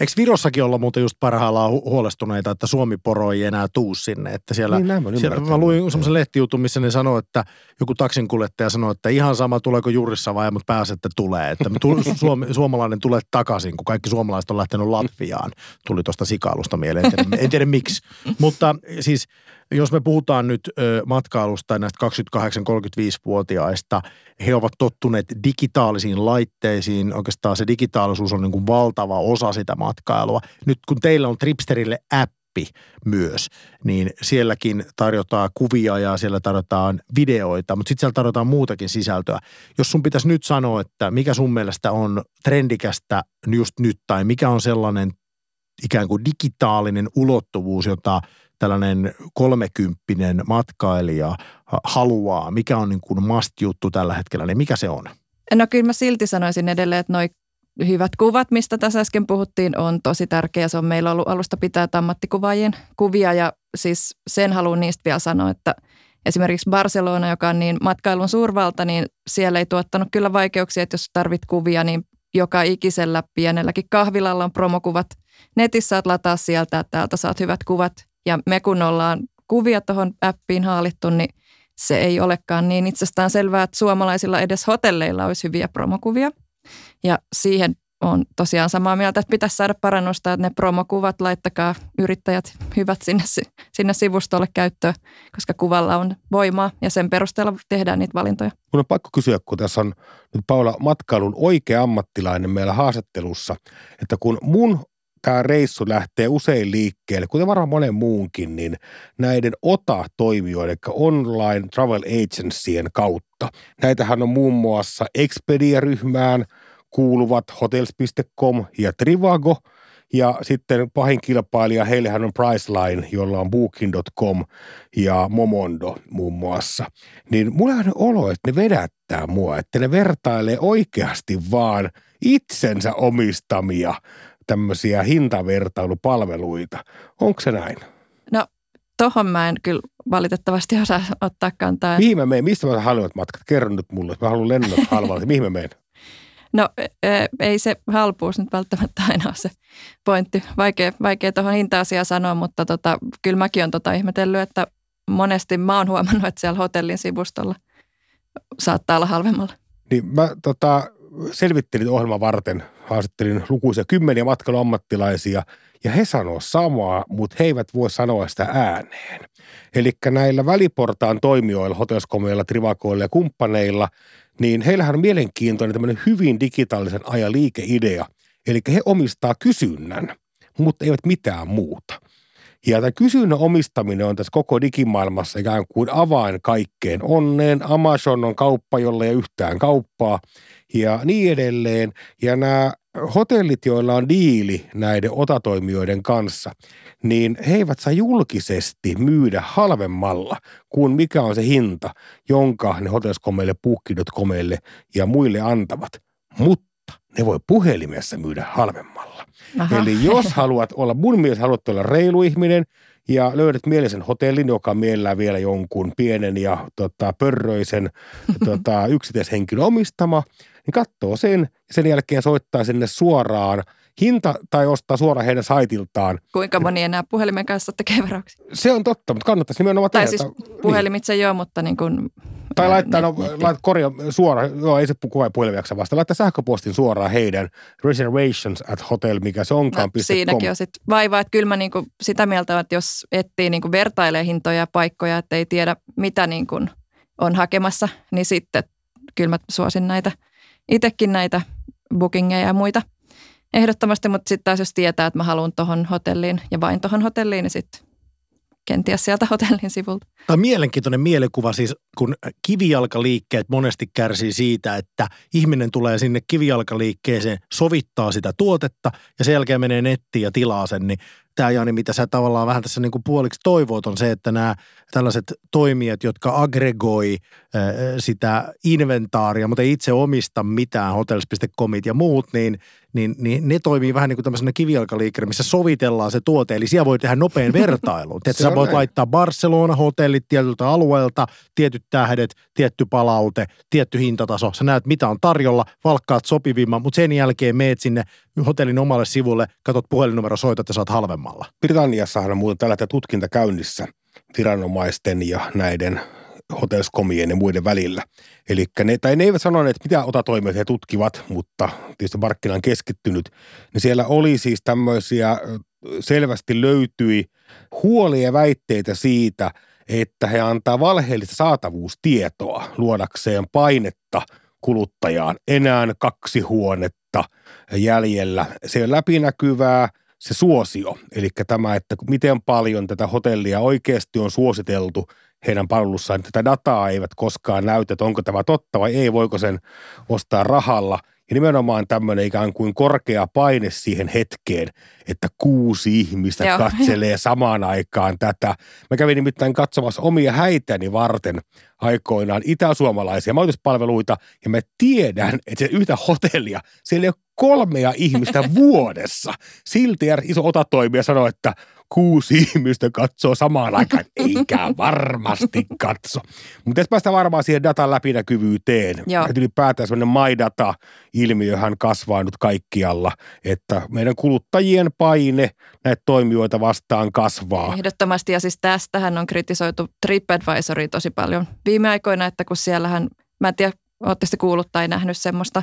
Eikö Virossakin olla muuten just parhaillaan huolestuneita, että Suomi-poro ei enää tuu sinne? Että siellä, niin, siellä mä luin semmoisen lehtijutun, missä ne sanoi, että joku taksinkuljettaja sanoi, että ihan sama tuleeko jurissa vai, mutta pääset, että tulee. Että suomi, suomalainen tulee takaisin, kun kaikki suomalaiset on lähtenyt Latviaan. Tuli tuosta sikailusta mieleen, en tiedä, en tiedä miksi. Mutta siis jos me puhutaan nyt ö, matkailusta näistä 28-35-vuotiaista, he ovat tottuneet digitaalisiin laitteisiin. Oikeastaan se digitaalisuus on niin kuin valtava osa sitä matkailua. Nyt kun teillä on Tripsterille appi myös, niin sielläkin tarjotaan kuvia ja siellä tarjotaan videoita, mutta sitten siellä tarjotaan muutakin sisältöä. Jos sun pitäisi nyt sanoa, että mikä sun mielestä on trendikästä just nyt tai mikä on sellainen ikään kuin digitaalinen ulottuvuus, jota tällainen kolmekymppinen matkailija haluaa, mikä on niin kuin must-juttu tällä hetkellä, niin mikä se on? No kyllä mä silti sanoisin edelleen, että noi hyvät kuvat, mistä tässä äsken puhuttiin, on tosi tärkeä. Se on meillä ollut alusta pitää ammattikuvaajien kuvia ja siis sen haluan niistä vielä sanoa, että esimerkiksi Barcelona, joka on niin matkailun suurvalta, niin siellä ei tuottanut kyllä vaikeuksia, että jos tarvit kuvia, niin joka ikisellä pienelläkin kahvilalla on promokuvat. Netissä saat lataa sieltä, että täältä saat hyvät kuvat. Ja me kun ollaan kuvia tuohon appiin haalittu, niin se ei olekaan niin itsestään selvää, että suomalaisilla edes hotelleilla olisi hyviä promokuvia. Ja siihen on tosiaan samaa mieltä, että pitäisi saada parannusta, että ne promokuvat laittakaa yrittäjät hyvät sinne, sinne sivustolle käyttöön, koska kuvalla on voimaa ja sen perusteella tehdään niitä valintoja. Mun on pakko kysyä, kun tässä on nyt Paula matkailun oikea ammattilainen meillä haastattelussa, että kun mun tämä reissu lähtee usein liikkeelle, kuten varmaan monen muunkin, niin näiden OTA-toimijoiden, eli online travel agencyjen kautta. Näitähän on muun muassa Expedia-ryhmään kuuluvat hotels.com ja Trivago, ja sitten pahin kilpailija, heillähän on Priceline, jolla on Booking.com ja Momondo muun muassa. Niin mulla on olo, että ne vedättää mua, että ne vertailee oikeasti vaan itsensä omistamia tämmöisiä hintavertailupalveluita. Onko se näin? No tohon mä en kyllä valitettavasti osaa ottaa kantaa. Mihin mä menen? Mistä mä halvat matkat? Kerro nyt mulle. Mä haluan lennot halvalla. Mihin mä menen? No ei se halpuus nyt välttämättä aina ole se pointti. Vaikea, vaikea tuohon hinta-asiaan sanoa, mutta tota, kyllä mäkin olen tota ihmetellyt, että monesti mä oon huomannut, että siellä hotellin sivustolla saattaa olla halvemmalla. Niin mä tota, selvittelin ohjelman varten, haastattelin lukuisia kymmeniä matkailuammattilaisia ja he sanoo samaa, mutta he eivät voi sanoa sitä ääneen. Eli näillä väliportaan toimijoilla, hotelskomeilla, trivakoilla ja kumppaneilla, niin heillähän on mielenkiintoinen tämmöinen hyvin digitaalisen ajan liikeidea. Eli he omistaa kysynnän, mutta eivät mitään muuta. Ja tämä kysynnän omistaminen on tässä koko digimaailmassa ikään kuin avain kaikkeen onneen. Amazon on kauppa, jolla ei yhtään kauppaa ja niin edelleen. Ja nämä hotellit, joilla on diili näiden otatoimijoiden kanssa, niin he eivät saa julkisesti myydä halvemmalla kuin mikä on se hinta, jonka ne hotelskomeille, puukki.comeille ja muille antavat. Mutta ne voi puhelimessa myydä halvemmalla. Aha. Eli jos haluat olla, mun mielestä haluat olla reilu ihminen ja löydät mielisen hotellin, joka mielellään vielä jonkun pienen ja tota, pörröisen tota, yksityishenkilön omistama, niin katsoo sen ja sen jälkeen soittaa sinne suoraan hinta tai ostaa suoraan heidän saitiltaan. Kuinka moni enää puhelimen kanssa tekee varauksia? Se on totta, mutta kannattaisi nimenomaan Tai tehdä. siis puhelimitse niin. joo, mutta niin kuin tai laittaa, no, laittaa korja suoraan, joo ei se kuva puhelimeksi vasta, laittaa sähköpostin suoraan heidän reservations at hotel, mikä se onkaan. No, siinäkin on sitten vaivaa, että kyllä mä niinku sitä mieltä, että jos etsii niinku vertailee hintoja ja paikkoja, että ei tiedä mitä niinku on hakemassa, niin sitten kyllä mä suosin näitä, itsekin näitä bookingeja ja muita ehdottomasti, mutta sitten taas jos tietää, että mä haluan tuohon hotelliin ja vain tuohon hotelliin, niin sitten kenties sieltä hotellin sivulta. Tämä on mielenkiintoinen mielikuva siis, kun kivijalkaliikkeet monesti kärsii siitä, että ihminen tulee sinne kivijalkaliikkeeseen, sovittaa sitä tuotetta ja sen jälkeen menee nettiin ja tilaa sen, niin tämä Jani, mitä sä tavallaan vähän tässä niin kuin puoliksi toivoit, on se, että nämä tällaiset toimijat, jotka aggregoi sitä inventaaria, mutta ei itse omista mitään, hotels.comit ja muut, niin, niin, niin ne toimii vähän niin kuin tämmöisenä kivijalkaliikkeenä, missä sovitellaan se tuote, eli siellä voi tehdä nopean vertailun. Että sä voit näin. laittaa Barcelona-hotellit tietyltä alueelta, tietyt tähdet, tietty palaute, tietty hintataso. Sä näet, mitä on tarjolla, valkkaat sopivimman, mutta sen jälkeen meet sinne hotellin omalle sivulle, katot puhelinnumero, soitat ja saat halvemmalla. Britanniassahan on muuten tällä tutkinta käynnissä viranomaisten ja näiden hotelskomien ja muiden välillä. Eli ne, tai ne eivät sanoneet, että mitä otatoimia he tutkivat, mutta tietysti markkina on keskittynyt. Niin siellä oli siis tämmöisiä, selvästi löytyi huolia ja väitteitä siitä, että he antaa valheellista saatavuustietoa luodakseen painetta kuluttajaan. Enää kaksi huonetta jäljellä. Se on läpinäkyvää, se suosio, eli tämä, että miten paljon tätä hotellia oikeasti on suositeltu heidän palvelussaan, tätä dataa eivät koskaan näytä, että onko tämä totta vai ei, voiko sen ostaa rahalla. Ja nimenomaan tämmöinen ikään kuin korkea paine siihen hetkeen, että kuusi ihmistä Joo. katselee samaan aikaan tätä. Mä kävin nimittäin katsomassa omia häitäni varten aikoinaan itäsuomalaisia majoituspalveluita, ja mä tiedän, että se yhtä hotellia, siellä ei ole kolmea ihmistä vuodessa. Silti iso otatoimija sanoi, että kuusi ihmistä katsoo samaan aikaan, eikä varmasti katso. Mutta tässä päästään varmaan siihen datan läpinäkyvyyteen. Joo. Että ylipäätään semmoinen my data-ilmiöhän kasvaa nyt kaikkialla, että meidän kuluttajien paine näitä toimijoita vastaan kasvaa. Ehdottomasti, ja siis tästähän on kritisoitu TripAdvisoria tosi paljon viime aikoina, että kun siellähän, mä en tiedä, ootte sitten kuullut tai nähnyt semmoista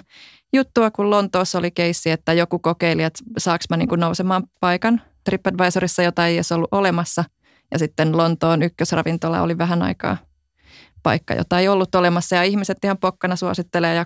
juttua, kun Lontoossa oli keissi, että joku kokeili, että saaks mä niin kuin nousemaan paikan TripAdvisorissa, jota ei edes ollut olemassa. Ja sitten Lontoon ykkösravintola oli vähän aikaa paikka, jota ei ollut olemassa. Ja ihmiset ihan pokkana suosittelee ja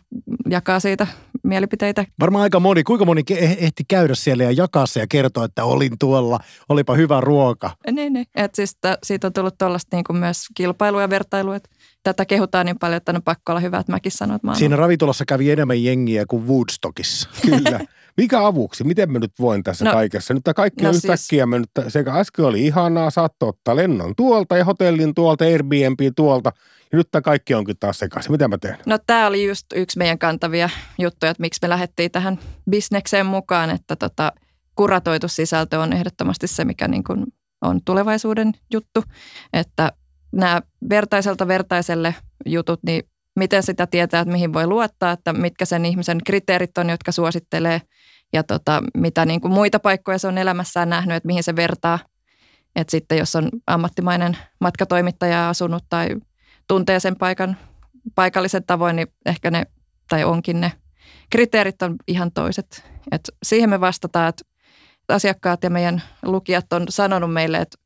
jakaa siitä mielipiteitä. Varmaan aika moni. Kuinka moni eh- ehti käydä siellä ja jakaa se ja kertoa, että olin tuolla, olipa hyvä ruoka. Niin, niin. Et siis t- siitä on tullut tuollaista niin myös kilpailua ja vertailua, että tätä kehutaan niin paljon, että on pakko olla hyvä, että mäkin sanon, että mä Siinä ravintolassa kävi enemmän jengiä kuin Woodstockissa. Kyllä. Mikä avuksi? Miten mä nyt voin tässä no, kaikessa? Nyt tämä kaikki no on siis- yhtäkkiä mennyt. Sekä äsken oli ihanaa, saattoi ottaa lennon tuolta ja hotellin tuolta, Airbnb tuolta. Ja nyt tämä kaikki onkin taas sekaisin. Mitä mä teen? No tämä oli just yksi meidän kantavia juttuja, että miksi me lähdettiin tähän bisnekseen mukaan, että tota, kuratoitu sisältö on ehdottomasti se, mikä niin kuin on tulevaisuuden juttu, että nämä vertaiselta vertaiselle jutut, niin miten sitä tietää, että mihin voi luottaa, että mitkä sen ihmisen kriteerit on, jotka suosittelee ja tota, mitä niin kuin muita paikkoja se on elämässään nähnyt, että mihin se vertaa. Että sitten jos on ammattimainen matkatoimittaja asunut tai tuntee sen paikan paikallisen tavoin, niin ehkä ne, tai onkin ne kriteerit on ihan toiset. Et siihen me vastataan, että asiakkaat ja meidän lukijat on sanonut meille, että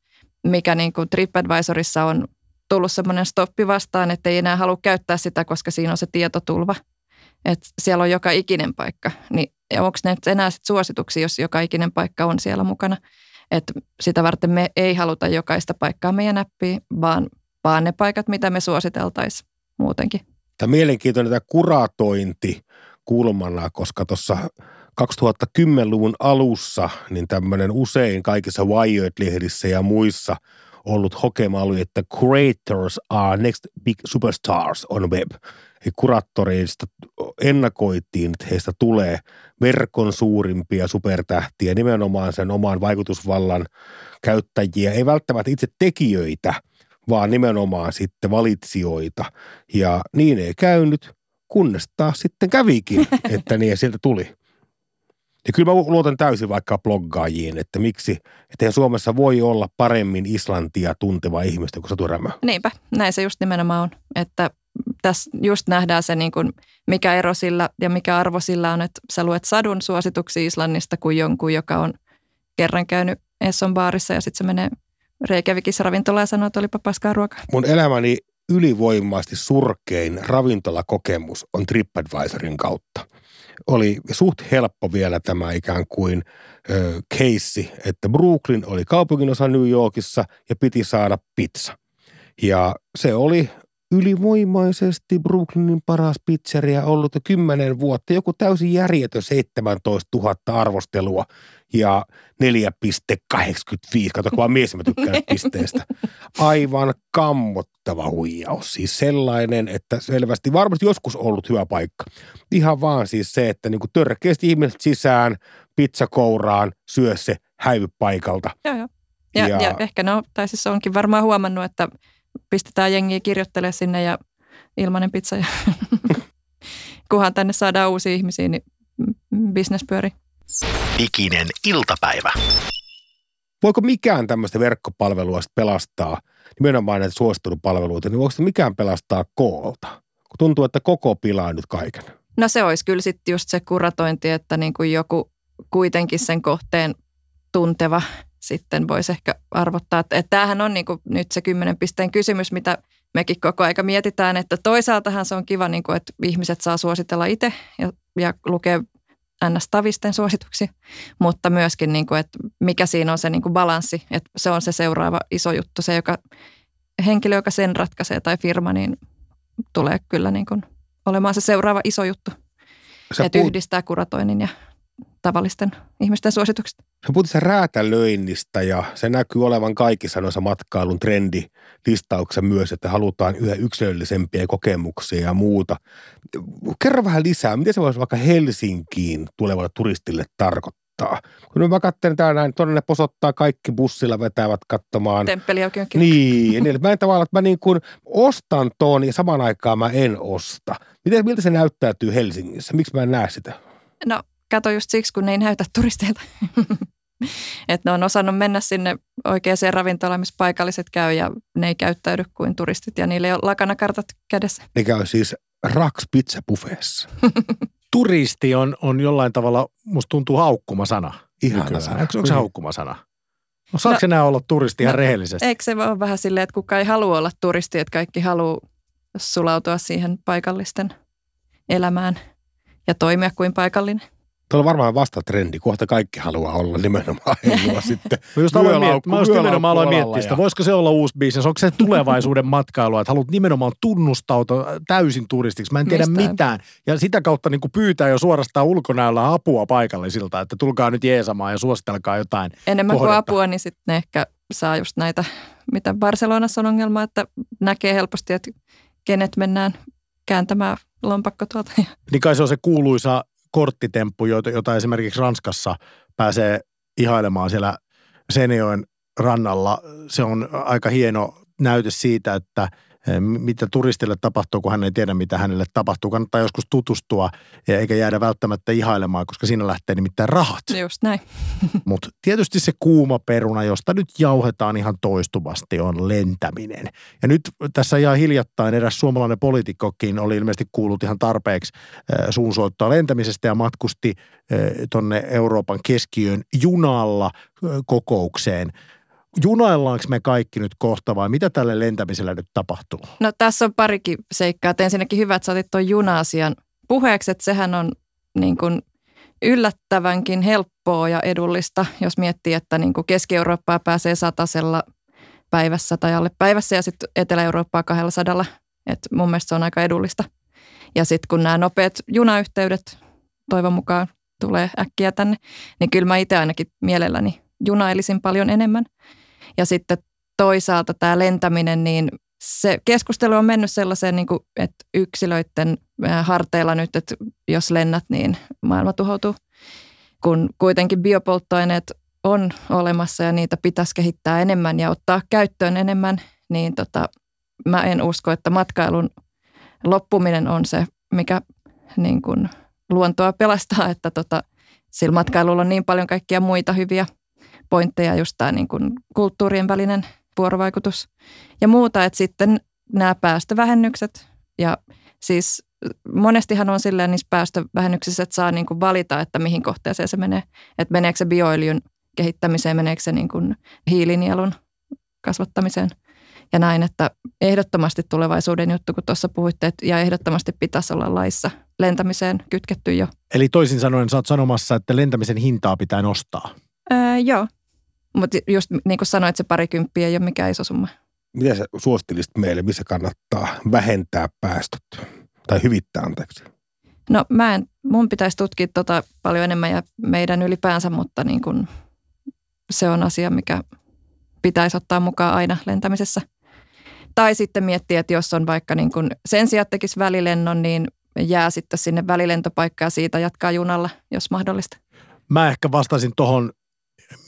mikä niin kuin TripAdvisorissa on tullut semmoinen stoppi vastaan, että ei enää halua käyttää sitä, koska siinä on se tietotulva. Että siellä on joka ikinen paikka. Niin onko ne nyt enää sit suosituksia, jos joka ikinen paikka on siellä mukana? Että sitä varten me ei haluta jokaista paikkaa meidän appiin, vaan, vaan ne paikat, mitä me suositeltaisiin muutenkin. Tämä mielenkiintoinen tämä kuratointi kulmana, koska tuossa 2010-luvun alussa niin tämmöinen usein kaikissa Wired-lehdissä ja muissa ollut hokema oli, että creators are next big superstars on web. Eli kuraattoreista ennakoitiin, että heistä tulee verkon suurimpia supertähtiä, nimenomaan sen oman vaikutusvallan käyttäjiä, ei välttämättä itse tekijöitä, vaan nimenomaan sitten valitsijoita. Ja niin ei käynyt, kunnes taas sitten kävikin, että niin sieltä tuli. Ja kyllä mä luotan täysin vaikka bloggaajiin, että miksi, että Suomessa voi olla paremmin Islantia tunteva ihmistä kuin Satu Rämö. Niinpä, näin se just nimenomaan on. Että tässä just nähdään se, niin kuin, mikä ero sillä ja mikä arvo sillä on, että sä luet sadun suosituksia Islannista kuin jonkun, joka on kerran käynyt Esson baarissa ja sitten se menee Reykjavikissa ravintolaan ja sanoo, että olipa paskaa ruokaa. Mun elämäni ylivoimaisesti surkein ravintolakokemus on TripAdvisorin kautta. Oli suht helppo vielä tämä ikään kuin keissi, että Brooklyn oli kaupunginosa New Yorkissa ja piti saada pizza. Ja se oli ylivoimaisesti Brooklynin paras pizzeria ollut jo kymmenen vuotta. Joku täysin järjetön 17 000 arvostelua ja 4,85. Kato, kun vaan mies mä tykkään pisteestä. Aivan kammottava huijaus. Siis sellainen, että selvästi varmasti joskus ollut hyvä paikka. Ihan vaan siis se, että niin törkeästi ihmiset sisään, pizzakouraan, syö se, häivy paikalta. Joo, joo. Ja, Ja- ja, ja ehkä no, tai siis onkin varmaan huomannut, että pistetään jengiä kirjoittelemaan sinne ja ilmainen pizza. Ja kunhan tänne saadaan uusia ihmisiä, niin business pyörii. Diginen iltapäivä. Voiko mikään tämmöistä verkkopalvelua pelastaa, nimenomaan näitä suosittelupalveluita, niin voiko sitä mikään pelastaa koolta? Kun tuntuu, että koko pilaa nyt kaiken. No se olisi kyllä sitten just se kuratointi, että niin kuin joku kuitenkin sen kohteen tunteva sitten voisi ehkä arvottaa. Että, että tämähän on niin kuin nyt se kymmenen pisteen kysymys, mitä mekin koko aika mietitään, että toisaaltahan se on kiva, niin kuin, että ihmiset saa suositella itse ja, ja lukea NS-tavisten suosituksia, mutta myöskin, niin kuin, että mikä siinä on se niin kuin balanssi, että se on se seuraava iso juttu, se joka henkilö, joka sen ratkaisee tai firma, niin tulee kyllä niin kuin olemaan se seuraava iso juttu. Sä että puhut, yhdistää kuratoinnin ja tavallisten ihmisten suositukset. sä puhut sen räätälöinnistä ja se näkyy olevan kaikissa noissa matkailun trendilistauksissa myös, että halutaan yhä yksilöllisempiä kokemuksia ja muuta. Kerro vähän lisää, miten se voisi vaikka Helsinkiin tulevalle turistille tarkoittaa? Kun mä katselen täällä näin, tuonne ne posottaa kaikki bussilla vetävät katsomaan Temppeli auki onkin. Niin, niin, mä en tavallaan, että mä niin kuin ostan ton ja samaan aikaan mä en osta. Miten, miltä se näyttäytyy Helsingissä? Miksi mä en näe sitä? No kato just siksi, kun ne ei näytä turisteilta. että ne on osannut mennä sinne oikeaan ravintolaan, missä paikalliset käy ja ne ei käyttäydy kuin turistit ja niillä ei ole lakanakartat kädessä. Ne käy siis Raks Pizza Buffeessa. Turisti on, on jollain tavalla, musta tuntuu haukkumasana. Ihana nykyään. sana. Onko, onko se haukkumasana? No, saako No- se enää olla turisti ihan no, rehellisesti? Eikö se ole vähän silleen, että kukaan ei halua olla turisti, että kaikki haluaa sulautua siihen paikallisten elämään ja toimia kuin paikallinen? Tuolla on varmaan vastatrendi. Kohta kaikki haluaa olla nimenomaan heilua sitten. Mä just aloin, miet- mä just nimenomaan aloin miettiä sitä, ja- voisiko se olla uusi bisnes, onko se tulevaisuuden matkailu, että haluat nimenomaan tunnustautua täysin turistiksi, mä en tiedä Mistä? mitään, ja sitä kautta niin kuin pyytää jo suorastaan ulkonäöllä apua paikallisilta, että tulkaa nyt jeesamaan ja suositelkaa jotain. Enemmän kuin Kohdetta. apua, niin sitten ne ehkä saa just näitä, mitä Barcelonassa on ongelma, että näkee helposti, että kenet mennään kääntämään lompakko tuolta. Niin kai se on se kuuluisa korttitemppu, jota, jota esimerkiksi Ranskassa pääsee ihailemaan siellä Seinäjoen rannalla. Se on aika hieno näyte siitä, että mitä turistille tapahtuu, kun hän ei tiedä, mitä hänelle tapahtuu. Kannattaa joskus tutustua ja eikä jäädä välttämättä ihailemaan, koska siinä lähtee nimittäin rahat. Just näin. Mutta tietysti se kuuma peruna, josta nyt jauhetaan ihan toistuvasti, on lentäminen. Ja nyt tässä ihan hiljattain eräs suomalainen poliitikkokin oli ilmeisesti kuullut ihan tarpeeksi äh, suunsoittoa lentämisestä ja matkusti äh, tonne Euroopan keskiön junalla kokoukseen. Junaillaanko me kaikki nyt kohta vai mitä tälle lentämiselle nyt tapahtuu? No tässä on parikin seikkaa. Et ensinnäkin hyvä, että sä otit tuon juna-asian puheeksi, että sehän on niin kuin yllättävänkin helppoa ja edullista, jos miettii, että niin kuin Keski-Eurooppaa pääsee satasella päivässä tai alle päivässä ja sitten Etelä-Eurooppaa 200. Et mun mielestä se on aika edullista. Ja sitten kun nämä nopeat junayhteydet toivon mukaan tulee äkkiä tänne, niin kyllä mä itse ainakin mielelläni junailisin paljon enemmän. Ja sitten toisaalta tämä lentäminen, niin se keskustelu on mennyt sellaiseen, niin kuin, että yksilöiden harteilla nyt, että jos lennät, niin maailma tuhoutuu. Kun kuitenkin biopolttoaineet on olemassa ja niitä pitäisi kehittää enemmän ja ottaa käyttöön enemmän, niin tota, mä en usko, että matkailun loppuminen on se, mikä niin kuin luontoa pelastaa, että tota, sillä matkailulla on niin paljon kaikkia muita hyviä pointteja, just tämä niin kuin kulttuurien välinen vuorovaikutus ja muuta, että sitten nämä päästövähennykset ja siis monestihan on silleen niissä päästövähennyksissä, että saa niin kuin valita, että mihin kohteeseen se menee, että meneekö se bioöljyn kehittämiseen, meneekö se niin kuin hiilinielun kasvattamiseen ja näin, että ehdottomasti tulevaisuuden juttu, kun tuossa puhuitte, että ja ehdottomasti pitäisi olla laissa lentämiseen kytketty jo. Eli toisin sanoen sä oot sanomassa, että lentämisen hintaa pitää nostaa. Öö, joo, mutta just niin kuin sanoit, se parikymppiä ei ole mikään iso summa. Mitä sä suosittelisit meille, missä kannattaa vähentää päästöt? Tai hyvittää, anteeksi. No mä en, mun pitäisi tutkia tota paljon enemmän ja meidän ylipäänsä, mutta niin kun se on asia, mikä pitäisi ottaa mukaan aina lentämisessä. Tai sitten miettiä, että jos on vaikka niin kun sen sijaan että tekisi välilennon, niin jää sitten sinne välilentopaikkaan ja siitä jatkaa junalla, jos mahdollista. Mä ehkä vastasin tuohon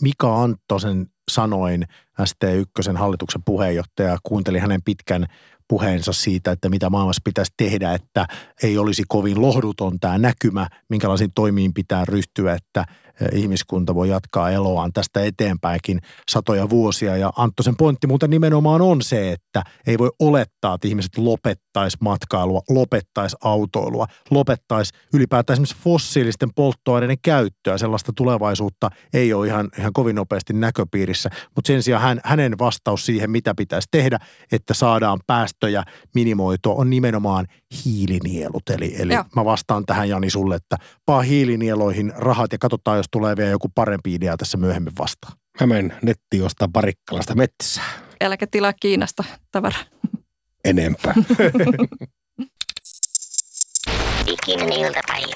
Mika Anttosen sanoin, ST1 hallituksen puheenjohtaja, kuuntelin hänen pitkän puheensa siitä, että mitä maailmassa pitäisi tehdä, että ei olisi kovin lohduton tämä näkymä, minkälaisiin toimiin pitää ryhtyä, että ihmiskunta voi jatkaa eloaan tästä eteenpäinkin satoja vuosia. Ja Anttosen pointti muuten nimenomaan on se, että ei voi olettaa, että ihmiset lopettaisi matkailua, lopettaisi autoilua, lopettaisi ylipäätään esimerkiksi fossiilisten polttoaineiden käyttöä. Sellaista tulevaisuutta ei ole ihan, ihan kovin nopeasti näköpiirissä, mutta sen sijaan hän, hänen vastaus siihen, mitä pitäisi tehdä, että saadaan päästöjä minimoitua, on nimenomaan hiilinielut. Eli, eli Joo. mä vastaan tähän Jani sulle, että paa hiilinieloihin rahat ja katsotaan, jos tulee vielä joku parempi idea tässä myöhemmin vastaan. Mä menen nettiin ostaa parikkalasta metsää. äläkä tilaa Kiinasta tavaraa. Enempää. Diginen iltapäivä.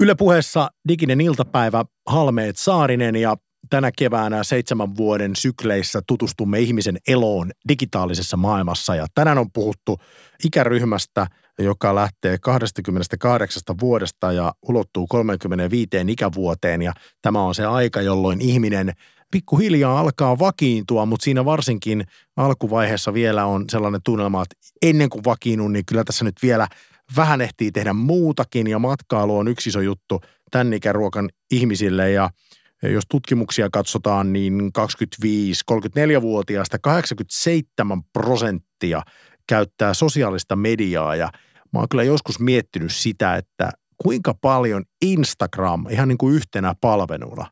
Yle puheessa diginen iltapäivä Halmeet Saarinen ja tänä keväänä seitsemän vuoden sykleissä tutustumme ihmisen eloon digitaalisessa maailmassa. Ja tänään on puhuttu ikäryhmästä, joka lähtee 28 vuodesta ja ulottuu 35 ikävuoteen. Ja tämä on se aika, jolloin ihminen pikkuhiljaa alkaa vakiintua, mutta siinä varsinkin alkuvaiheessa vielä on sellainen tunnelma, että ennen kuin vakiinnun, niin kyllä tässä nyt vielä vähän ehtii tehdä muutakin ja matkailu on yksi iso juttu tämän ikäruokan ihmisille ja jos tutkimuksia katsotaan, niin 25-34-vuotiaista 87 prosenttia käyttää sosiaalista mediaa ja mä oon kyllä joskus miettinyt sitä, että kuinka paljon Instagram ihan niin kuin yhtenä palveluna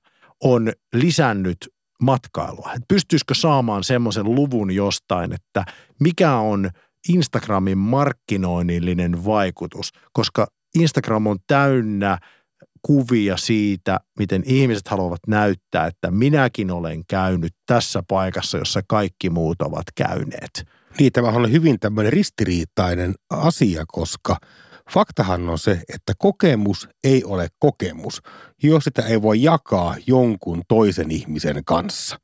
on lisännyt matkailua. Et pystyisikö saamaan semmoisen luvun jostain, että mikä on Instagramin markkinoinnillinen vaikutus, koska Instagram on täynnä kuvia siitä, miten ihmiset haluavat näyttää, että minäkin olen käynyt tässä paikassa, jossa kaikki muut ovat käyneet. Niin, tämä on hyvin tämmöinen ristiriitainen asia, koska faktahan on se, että kokemus ei ole kokemus, jos sitä ei voi jakaa jonkun toisen ihmisen kanssa.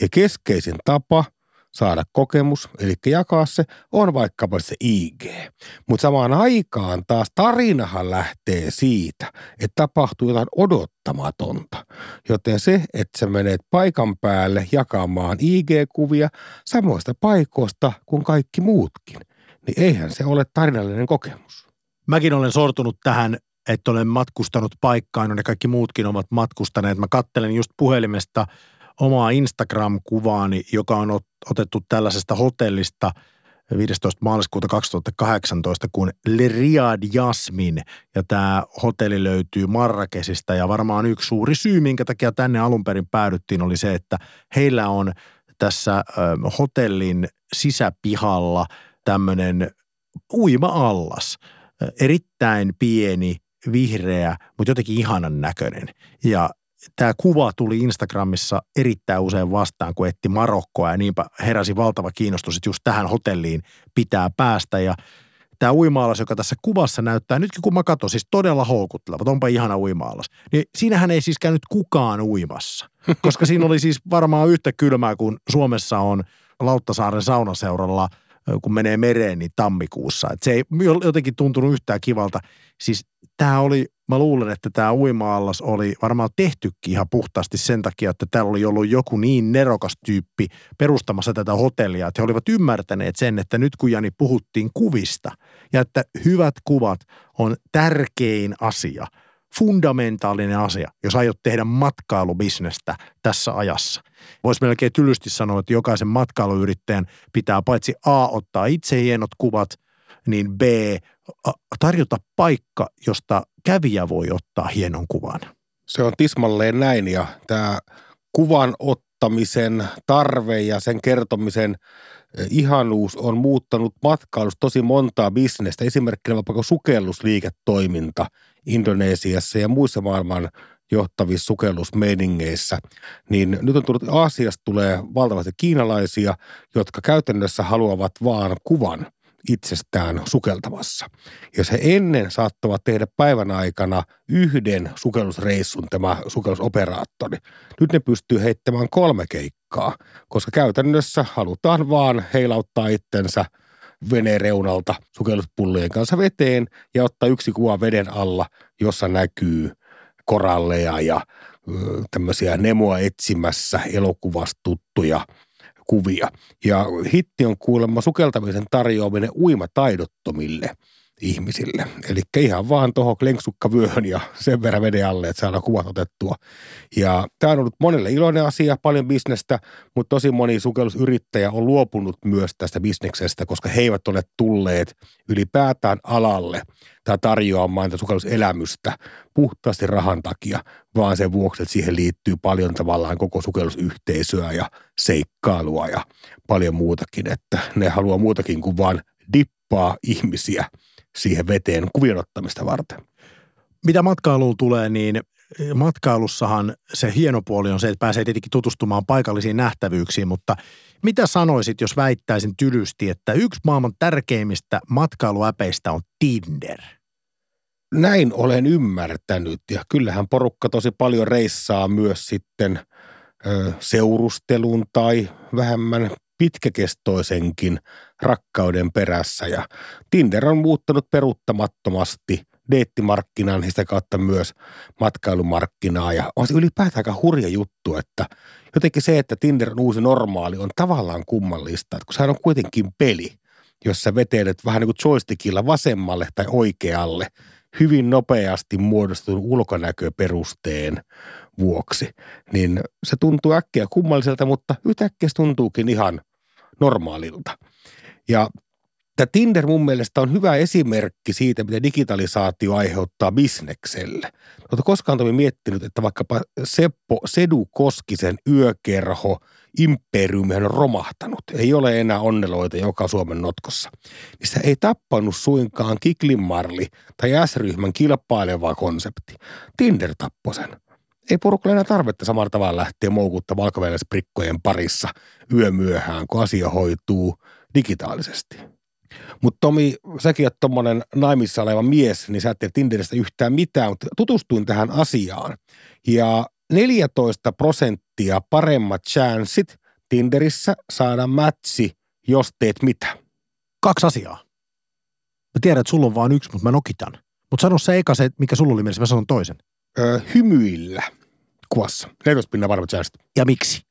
Ja keskeisin tapa – saada kokemus, eli jakaa se, on vaikkapa se IG. Mutta samaan aikaan taas tarinahan lähtee siitä, että tapahtuu jotain odottamatonta. Joten se, että sä menet paikan päälle jakamaan IG-kuvia samoista paikoista kuin kaikki muutkin, niin eihän se ole tarinallinen kokemus. Mäkin olen sortunut tähän että olen matkustanut paikkaan, jonne kaikki muutkin ovat matkustaneet. Mä kattelen just puhelimesta omaa Instagram-kuvaani, joka on otettu tällaisesta hotellista 15. maaliskuuta 2018, kun Le Riad Jasmin. Ja tämä hotelli löytyy Marrakesista ja varmaan yksi suuri syy, minkä takia tänne alun perin päädyttiin, oli se, että heillä on tässä hotellin sisäpihalla tämmöinen uima-allas. Erittäin pieni, vihreä, mutta jotenkin ihanan näköinen. Ja tämä kuva tuli Instagramissa erittäin usein vastaan, kun etti Marokkoa ja niinpä heräsi valtava kiinnostus, että just tähän hotelliin pitää päästä ja tämä uimaalas, joka tässä kuvassa näyttää, nytkin kun mä katson, siis todella houkutteleva, onpa ihana uimaalas, niin siinähän ei siis käynyt kukaan uimassa, koska siinä oli siis varmaan yhtä kylmää kuin Suomessa on Lauttasaaren saunaseuralla – kun menee mereen, niin tammikuussa. Et se ei jotenkin tuntunut yhtään kivalta. Siis tämä oli, mä luulen, että tämä uima-allas oli varmaan tehtykin ihan puhtaasti sen takia, että täällä oli ollut joku niin nerokas tyyppi perustamassa tätä hotellia, että he olivat ymmärtäneet sen, että nyt kun Jani puhuttiin kuvista ja että hyvät kuvat on tärkein asia – fundamentaalinen asia, jos aiot tehdä matkailubisnestä tässä ajassa. Voisi melkein tylysti sanoa, että jokaisen matkailuyrittäjän pitää paitsi A ottaa itse hienot kuvat, niin B tarjota paikka, josta kävijä voi ottaa hienon kuvan. Se on tismalleen näin ja tämä kuvan ottamisen tarve ja sen kertomisen eh, ihanuus on muuttanut matkailusta tosi montaa bisnestä. Esimerkkinä vaikka sukellusliiketoiminta – Indonesiassa ja muissa maailman johtavissa sukellusmeiningeissä, niin nyt on tullut, Aasiasta tulee valtavasti kiinalaisia, jotka käytännössä haluavat vaan kuvan itsestään sukeltamassa. Ja se ennen saattavat tehdä päivän aikana yhden sukellusreissun tämä sukellusoperaattori. Nyt ne pystyy heittämään kolme keikkaa, koska käytännössä halutaan vaan heilauttaa itsensä – veneen reunalta sukelluspullojen kanssa veteen ja ottaa yksi kuva veden alla, jossa näkyy koralleja ja tämmöisiä Nemoa etsimässä elokuvasta tuttuja kuvia. Ja hitti on kuulemma sukeltamisen tarjoaminen uimataidottomille – ihmisille. Eli ihan vaan tuohon lenksukkavyöhön ja sen verran veden alle, että saadaan kuvat otettua. Ja tämä on ollut monelle iloinen asia, paljon bisnestä, mutta tosi moni sukellusyrittäjä on luopunut myös tästä bisneksestä, koska he eivät ole tulleet ylipäätään alalle tai tarjoamaan tätä sukelluselämystä puhtaasti rahan takia, vaan sen vuoksi, että siihen liittyy paljon tavallaan koko sukellusyhteisöä ja seikkailua ja paljon muutakin, että ne haluaa muutakin kuin vaan dippaa ihmisiä – siihen veteen kuvien ottamista varten. Mitä matkailuun tulee, niin matkailussahan se hieno puoli on se, että pääsee tietenkin tutustumaan paikallisiin nähtävyyksiin, mutta mitä sanoisit, jos väittäisin tylysti, että yksi maailman tärkeimmistä matkailuäpeistä on Tinder? Näin olen ymmärtänyt ja kyllähän porukka tosi paljon reissaa myös sitten seurustelun tai vähemmän pitkäkestoisenkin rakkauden perässä. Ja Tinder on muuttanut peruuttamattomasti deettimarkkinaan ja sitä kautta myös matkailumarkkinaa. Ja on se ylipäätään aika hurja juttu, että jotenkin se, että Tinder on uusi normaali, on tavallaan kummallista. Että kun sehän on kuitenkin peli, jossa vetelet vähän niin kuin joystickilla vasemmalle tai oikealle hyvin nopeasti muodostetun ulkonäköperusteen vuoksi, niin se tuntuu äkkiä kummalliselta, mutta yhtäkkiä se tuntuukin ihan normaalilta. Ja Tämä Tinder mun mielestä on hyvä esimerkki siitä, mitä digitalisaatio aiheuttaa bisnekselle. Oletko koskaan Tomi miettinyt, että vaikkapa Seppo Sedu Koskisen yökerho imperiumi on romahtanut. Ei ole enää onneloita joka Suomen notkossa. Se ei tappanut suinkaan Kiklinmarli tai S-ryhmän kilpaileva konsepti. Tinder tappoi sen. Ei porukalle enää tarvetta samalla tavalla lähteä moukutta valkovenäisprikkojen parissa yömyöhään, kun asia hoituu digitaalisesti. Mutta Tomi, säkin oot tommonen naimissa oleva mies, niin sä et Tinderistä yhtään mitään, mutta tutustuin tähän asiaan. Ja 14 prosenttia paremmat chanssit Tinderissä saada matchi, jos teet mitä. Kaksi asiaa. Mä tiedän, että sulla on vain yksi, mutta mä nokitan. Mutta sano se eka se, mikä sulla oli mielessä, mä sanon toisen. Öö, hymyillä kuvassa. 14 pinnan chanssit. Ja miksi?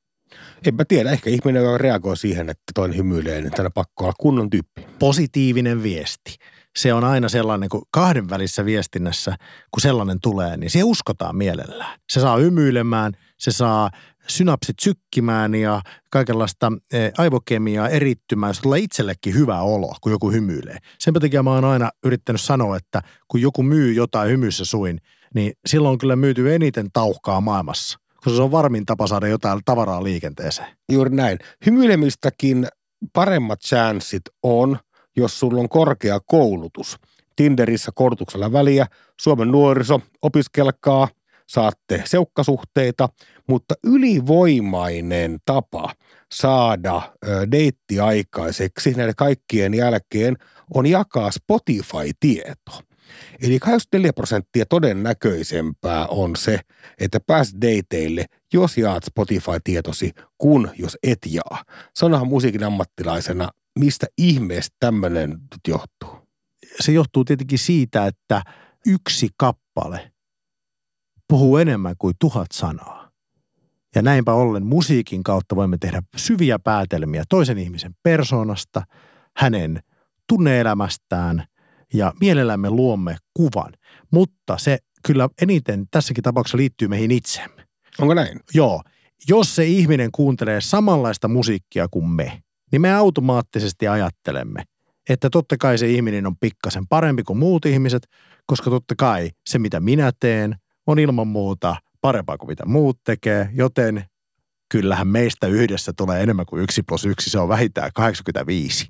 En mä tiedä, ehkä ihminen reagoi siihen, että toinen hymyilee, niin tänä pakko olla kunnon tyyppi. Positiivinen viesti. Se on aina sellainen, kun kahdenvälisessä viestinnässä, kun sellainen tulee, niin se uskotaan mielellään. Se saa hymyilemään, se saa synapsit sykkimään ja kaikenlaista eh, aivokemiaa erittymään, jos tulee itsellekin hyvä olo, kun joku hymyilee. Sen takia mä oon aina yrittänyt sanoa, että kun joku myy jotain hymyssä suin, niin silloin on kyllä myyty eniten tauhkaa maailmassa koska se on varmin tapa saada jotain tavaraa liikenteeseen. Juuri näin. Hymyilemistäkin paremmat chanssit on, jos sulla on korkea koulutus. Tinderissä koulutuksella väliä, Suomen nuoriso, opiskelkaa, saatte seukkasuhteita, mutta ylivoimainen tapa saada deitti aikaiseksi näiden kaikkien jälkeen on jakaa Spotify-tieto. Eli 84 prosenttia todennäköisempää on se, että pääs dateille, jos jaat Spotify-tietosi, kun jos et jaa. Sanohan musiikin ammattilaisena, mistä ihmeestä tämmöinen nyt johtuu? Se johtuu tietenkin siitä, että yksi kappale puhuu enemmän kuin tuhat sanaa. Ja näinpä ollen musiikin kautta voimme tehdä syviä päätelmiä toisen ihmisen persoonasta, hänen tunneelämästään ja mielellämme luomme kuvan. Mutta se kyllä eniten tässäkin tapauksessa liittyy meihin itsemme. Onko näin? Joo. Jos se ihminen kuuntelee samanlaista musiikkia kuin me, niin me automaattisesti ajattelemme, että totta kai se ihminen on pikkasen parempi kuin muut ihmiset, koska totta kai se mitä minä teen on ilman muuta parempaa kuin mitä muut tekee, joten kyllähän meistä yhdessä tulee enemmän kuin yksi plus yksi, se on vähintään 85.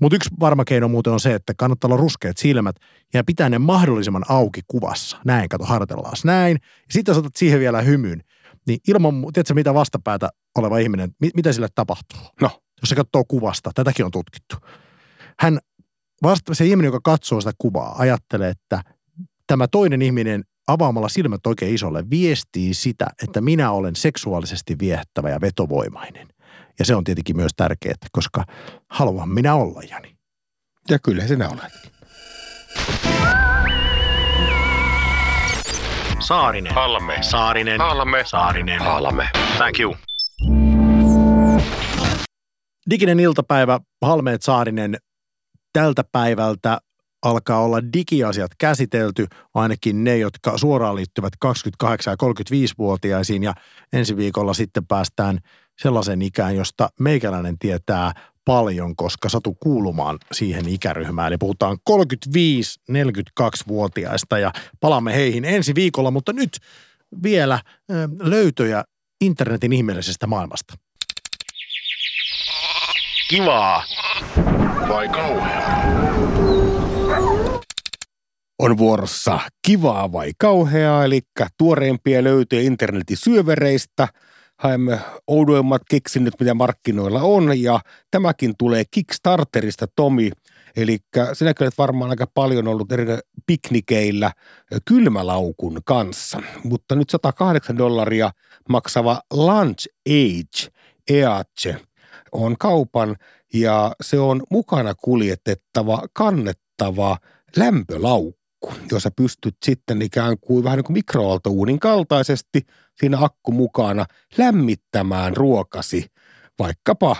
Mutta yksi varma keino muuten on se, että kannattaa olla ruskeat silmät ja pitää ne mahdollisimman auki kuvassa. Näin, kato, harjoitellaan näin. Ja sitten otat siihen vielä hymyn, niin ilman, tiedätkö mitä vastapäätä oleva ihminen, mit, mitä sille tapahtuu? No. Jos se katsoo kuvasta, tätäkin on tutkittu. Hän, vasta, se ihminen, joka katsoo sitä kuvaa, ajattelee, että tämä toinen ihminen avaamalla silmät oikein isolle viestii sitä, että minä olen seksuaalisesti viehättävä ja vetovoimainen. Ja se on tietenkin myös tärkeää, koska haluan minä olla, Jani. Ja kyllä sinä olet. Saarinen. Halme. Saarinen. Halme. Saarinen. Halme. Thank you. Diginen iltapäivä, Halmeet Saarinen, tältä päivältä alkaa olla digiasiat käsitelty, ainakin ne, jotka suoraan liittyvät 28- ja 35-vuotiaisiin. Ja ensi viikolla sitten päästään sellaisen ikään, josta meikäläinen tietää paljon, koska satu kuulumaan siihen ikäryhmään. Eli puhutaan 35-42-vuotiaista ja palaamme heihin ensi viikolla, mutta nyt vielä löytöjä internetin ihmeellisestä maailmasta. Kivaa. Vai kauheaa? On vuorossa kivaa vai kauheaa, eli tuoreimpia löytyy internetin syövereistä. Haemme oudoimmat keksinnöt, mitä markkinoilla on, ja tämäkin tulee Kickstarterista, Tomi. Eli sinä olet varmaan aika paljon ollut eri piknikeillä kylmälaukun kanssa, mutta nyt 108 dollaria maksava Lunch Age EACE on kaupan ja se on mukana kuljetettava, kannettava lämpölaukku jossa pystyt sitten ikään kuin vähän niin kuin mikroaaltouunin kaltaisesti siinä akku mukana lämmittämään ruokasi vaikkapa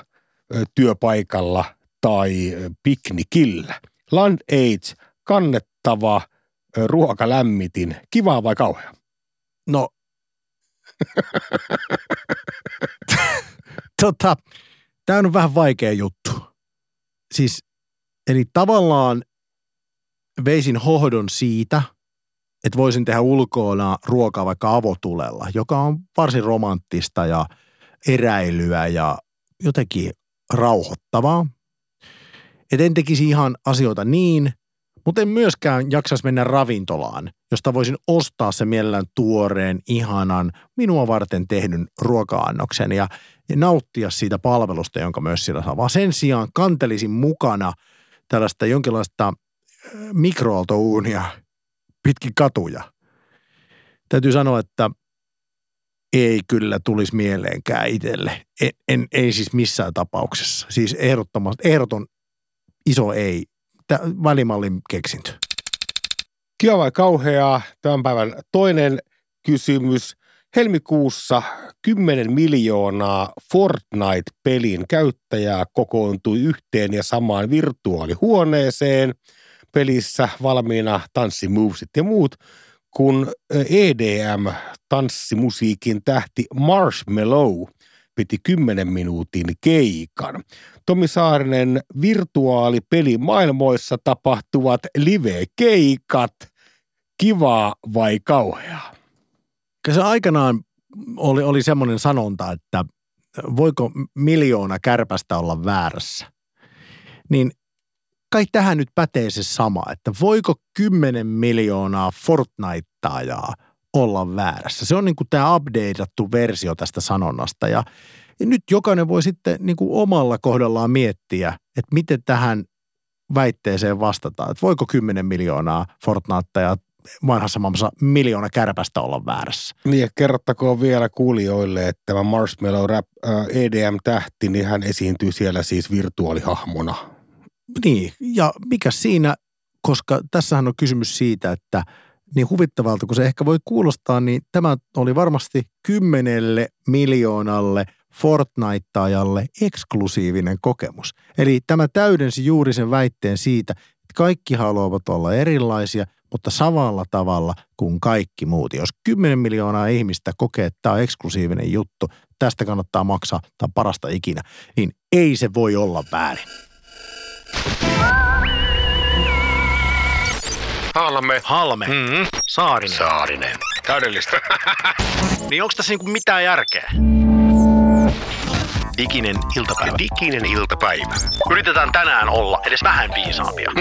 työpaikalla tai piknikillä. Land Age, kannettava ruokalämmitin, kivaa vai kauhea? No, tota, tämä on vähän vaikea juttu. Siis, eli tavallaan veisin hohdon siitä, että voisin tehdä ulkoona ruokaa vaikka avotulella, joka on varsin romanttista ja eräilyä ja jotenkin rauhoittavaa. Et en tekisi ihan asioita niin, mutta en myöskään jaksas mennä ravintolaan, josta voisin ostaa se mielellään tuoreen, ihanan, minua varten tehdyn ruoka-annoksen ja, ja nauttia siitä palvelusta, jonka myös sillä saa. Vaan sen sijaan kantelisin mukana tällaista jonkinlaista mikroaaltouunia pitkin katuja. Täytyy sanoa, että ei kyllä tulisi mieleenkään itselle. En, en, ei siis missään tapauksessa. Siis ehdottomasti, ehdoton iso ei. Tämä välimallin keksintö. Kiva vai kauheaa? Tämän päivän toinen kysymys. Helmikuussa 10 miljoonaa Fortnite-pelin käyttäjää kokoontui yhteen ja samaan virtuaalihuoneeseen – pelissä valmiina tanssimovsit ja muut, kun EDM, tanssimusiikin tähti Marshmallow piti 10 minuutin keikan. Tomi Saarinen, virtuaalipelimaailmoissa tapahtuvat live-keikat, kivaa vai kauheaa? Se aikanaan oli, oli semmoinen sanonta, että voiko miljoona kärpästä olla väärässä. Niin kai tähän nyt pätee se sama, että voiko 10 miljoonaa Fortniteajaa olla väärässä. Se on niin kuin tämä updateattu versio tästä sanonnasta ja, nyt jokainen voi sitten niin kuin omalla kohdallaan miettiä, että miten tähän väitteeseen vastataan. Että voiko 10 miljoonaa Fortniteajaa vanhassa maailmassa miljoona kärpästä olla väärässä. Niin, ja kerrottakoon vielä kuulijoille, että tämä Marshmallow Rap äh, EDM-tähti, niin hän esiintyy siellä siis virtuaalihahmona niin, ja mikä siinä, koska tässähän on kysymys siitä, että niin huvittavalta kuin se ehkä voi kuulostaa, niin tämä oli varmasti kymmenelle miljoonalle Fortnite-ajalle eksklusiivinen kokemus. Eli tämä täydensi juuri sen väitteen siitä, että kaikki haluavat olla erilaisia, mutta samalla tavalla kuin kaikki muut. Jos 10 miljoonaa ihmistä kokee, että tämä on eksklusiivinen juttu, tästä kannattaa maksaa, tämä on parasta ikinä, niin ei se voi olla väärin. Halme. Halme. Mm-hmm. Saarinen. Saarinen. Täydellistä. Niin onko tässä niinku mitään järkeä? Diginen iltapäivä. Diginen iltapäivä. Yritetään tänään olla edes vähän viisaampia.